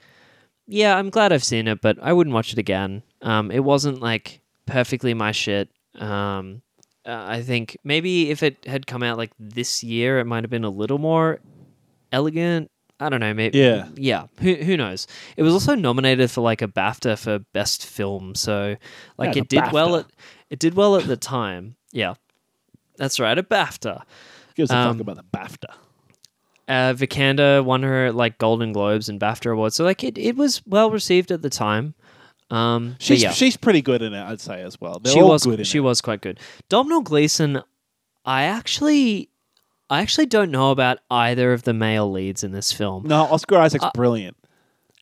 yeah, I'm glad I've seen it, but I wouldn't watch it again. Um, it wasn't like perfectly my shit. Um, uh, I think maybe if it had come out like this year, it might have been a little more elegant. I don't know. Maybe. Yeah. Yeah. Who who knows? It was also nominated for like a BAFTA for best film, so like Yeah, it did well BAFTA. at it did well at the time. Yeah, that's right. A BAFTA. Gives a Um, fuck about the BAFTA. Uh, Vikander won her like Golden Globes and BAFTA awards, so like it, it was well received at the time. Um, She's yeah. she's pretty good in it, I'd say as well. They're she was good in she it. was quite good. Domhnall Gleeson, I actually, I actually don't know about either of the male leads in this film. No, Oscar Isaac's Uh, brilliant.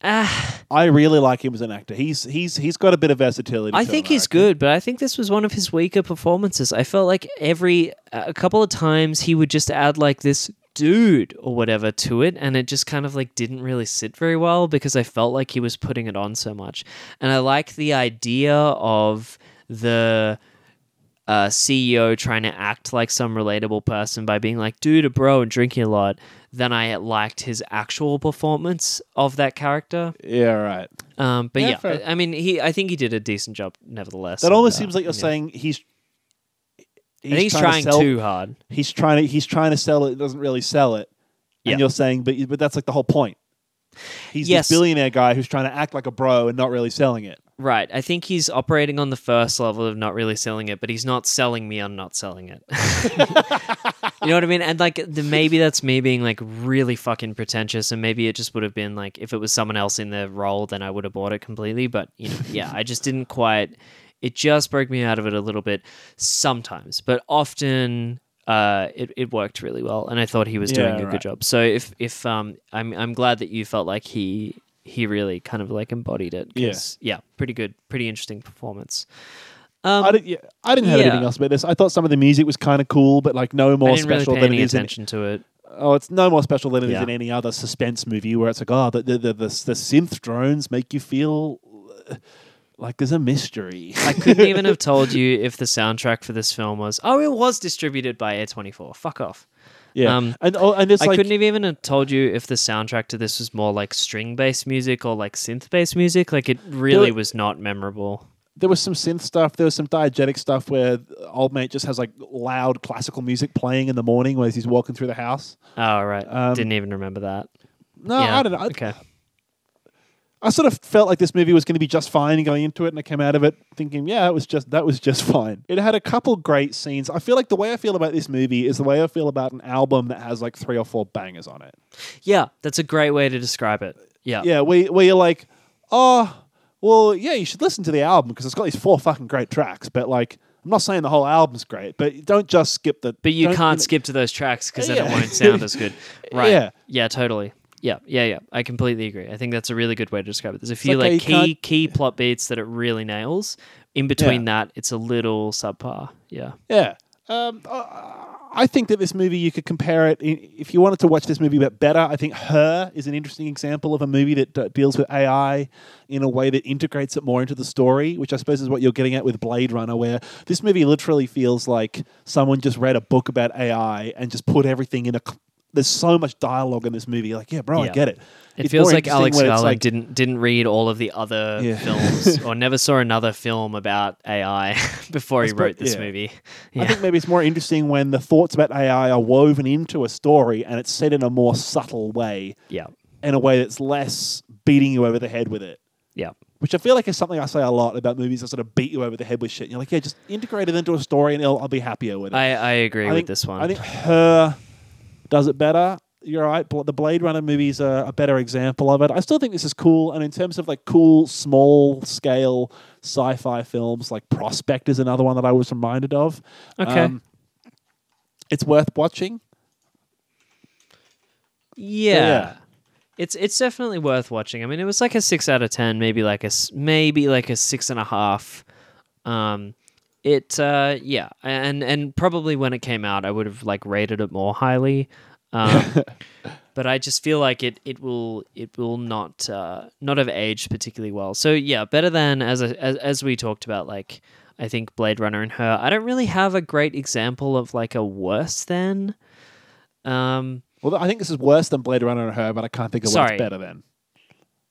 Ah, I really like him as an actor. He's he's he's got a bit of versatility. I to think him, he's reckon. good, but I think this was one of his weaker performances. I felt like every a couple of times he would just add like this dude or whatever to it and it just kind of like didn't really sit very well because I felt like he was putting it on so much. And I like the idea of the uh, CEO trying to act like some relatable person by being like, dude, a bro, and drinking a lot, then I liked his actual performance of that character. Yeah, right. Um, but Yeah, yeah, fair. I, I mean, he, I think he did a decent job, nevertheless. That almost uh, seems like you're yeah. saying he's. I think he's to trying sell- too hard. He's trying to he's trying to sell it. Doesn't really sell it. Yeah. And you're saying, but but that's like the whole point. He's Yes. this billionaire guy who's trying to act like a bro and not really selling it. Right. I think he's operating on the first level of not really selling it, but he's not selling me on not selling it. you know what I mean? And like, the, maybe that's me being like really fucking pretentious, and maybe it just would have been like if it was someone else in the role, then I would have bought it completely. But you know, yeah, I just didn't quite. It just broke me out of it a little bit sometimes, but often. Uh, it, it worked really well, and I thought he was doing Yeah, a right. good job. So if if um, I'm I'm glad that you felt like he he really kind of like embodied it. yeah, yeah, pretty good, pretty interesting performance. Um, I didn't. Yeah, I didn't have anything else about this. I thought some of the music was kind of cool, but like no more really special pay than it any is in. attention to it. Oh, it's no more special than it is Yeah. in any other suspense movie where it's like, oh, the the the, the, the synth drones make you feel uh, like there's a mystery. I couldn't even have told you if the soundtrack for this film was. Oh, it was distributed by A24. Fuck off. Yeah, Um, and oh, and it's I like couldn't have even have told you if the soundtrack to this was more like string based music or like synth based music. Like it really was not memorable. there was some synth stuff. There was some diegetic stuff where old mate just has like loud classical music playing in the morning as he's walking through the house. Oh, right. Um, Didn't even remember that. No, yeah. I don't know. I, okay. I sort of felt like this movie was going to be just fine going into it, and I came out of it thinking, yeah, it was just that was just fine. It had a couple great scenes. I feel like the way I feel about this movie is the way I feel about an album that has like three or four bangers on it. Yeah, that's a great way to describe it. Yeah. Yeah, where, where you're like, oh, well, yeah, you should listen to the album because it's got these four fucking great tracks. But like, I'm not saying the whole album's great, but don't just skip the. But you can't know- skip to those tracks because then Yeah. it won't sound as good. Right. Yeah. Yeah, totally. Yeah, yeah, yeah. I completely agree. I think that's a really good way to describe it. There's a few like like key can't- key plot beats that it really nails. In between Yeah. that, it's a little subpar. Yeah. Yeah. Um, I think that this movie, you could compare it. If you wanted to watch this movie but better, I think Her is an interesting example of a movie that deals with AI in a way that integrates it more into the story, which I suppose is what you're getting at with Blade Runner, where this movie literally feels like someone just read a book about AI and just put everything in a. There's so much dialogue in this movie. Like, yeah, bro, I get it. It It's feels more like interesting Alex when it's Garland like- didn't didn't read all of the other Yeah. films or never saw another film about AI before he wrote this yeah. movie. I Yeah. think maybe it's more interesting when the thoughts about AI are woven into a story and it's said in a more subtle way. yeah. in a way that's less beating you over the head with it. Yeah. Which I feel like is something I say a lot about movies that sort of beat you over the head with shit. And you're like, yeah, just integrate it into a story and it'll, I'll be happier with it. I, I agree I with this one. I think her does it better. You're right. The Blade Runner movies are a better example of it. I still think this is cool. And in terms of like cool, small scale sci-fi films, like Prospect is another one that I was reminded of. Okay. Um, it's worth watching. Yeah. yeah. It's it's definitely worth watching. I mean, it was like a six out of ten, maybe like a maybe like a six and a half. Um, it uh, yeah, and and probably when it came out, I would have like rated it more highly. Um, but I just feel like it it will it will not uh, not have aged particularly well. So yeah, better than as a, as as we talked about, like I think Blade Runner and her. I don't really have a great example of like a worse than. Um, Well, I think this is worse than Blade Runner and her, but I can't think of Sorry. what's better than.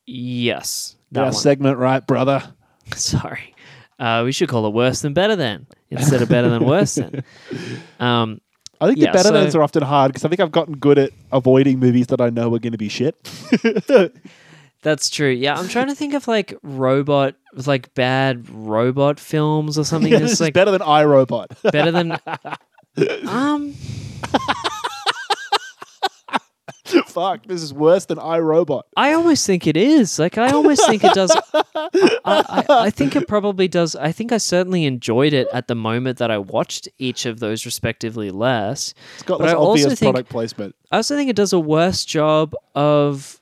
yes, That segment, right, brother? Sorry. Uh, we should call it worse than better than instead of better than worse than. Um, I think Yeah, the better so- thans are often hard because I think I've gotten good at avoiding movies that I know are going to be shit. that's true. Yeah, I'm trying to think of like robot, like bad robot films or something yeah, this like better than iRobot. better than. Um, Fuck, this is worse than iRobot. I almost think it is. Like, I almost think it does. I, I, I think it probably does. I think I certainly enjoyed it at the moment that I watched each of those respectively less. It's got less obvious think- product placement. I also think it does a worse job of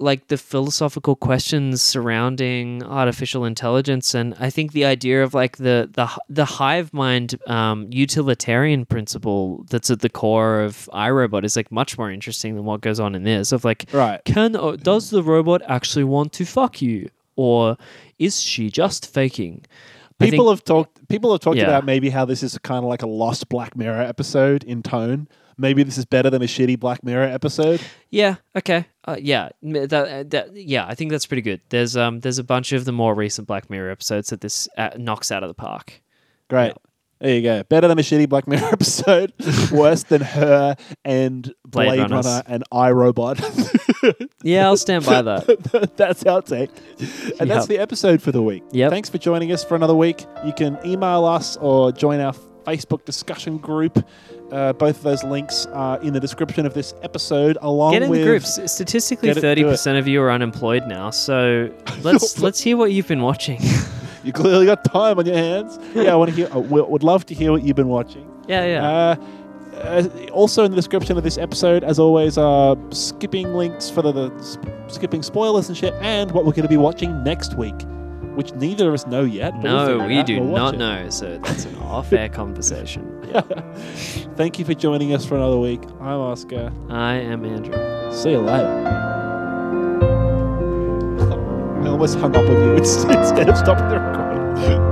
like the philosophical questions surrounding artificial intelligence and I think the idea of like the the the hive mind um, utilitarian principle that's at the core of iRobot is like much more interesting than what goes on in this of like Right. can uh, does the robot actually want to fuck you or is she just faking People think- have talked. People have talked Yeah. about maybe how this is kind of like a lost Black Mirror episode in tone. Maybe this is better than a shitty Black Mirror episode. Yeah. Okay. Uh, yeah. That, uh, that. Yeah. I think that's pretty good. There's um. There's a bunch of the more recent Black Mirror episodes that this uh, knocks out of the park. Great. There you go. Better than a shitty Black Mirror episode. Worse than her and Blade Blade, Runners. Runner and iRobot. Yeah, I'll stand by that. that's our take. And that's the episode for the week. Yep. Thanks for joining us for another week. You can email us or join our Facebook discussion group. Uh, both of those links are in the description of this episode, along Get in with the groups. Statistically, it- thirty percent of you are unemployed now. So let's let's hear what you've been watching. You clearly got time on your hands. Yeah, I want to hear. I would love to hear what you've been watching. yeah. Yeah. Uh, uh, also in the description of this episode, as always, are skipping links for the, the skipping spoilers and shit, and what we're going to be watching next week, which neither of us know yet. we'll no, we do We'll not it. know. So that's an off-air conversation. Yeah. Thank you for joining us for another week. I'm Oscar. I am Andrew. See you later. I almost hung up on you instead of stopping the recording.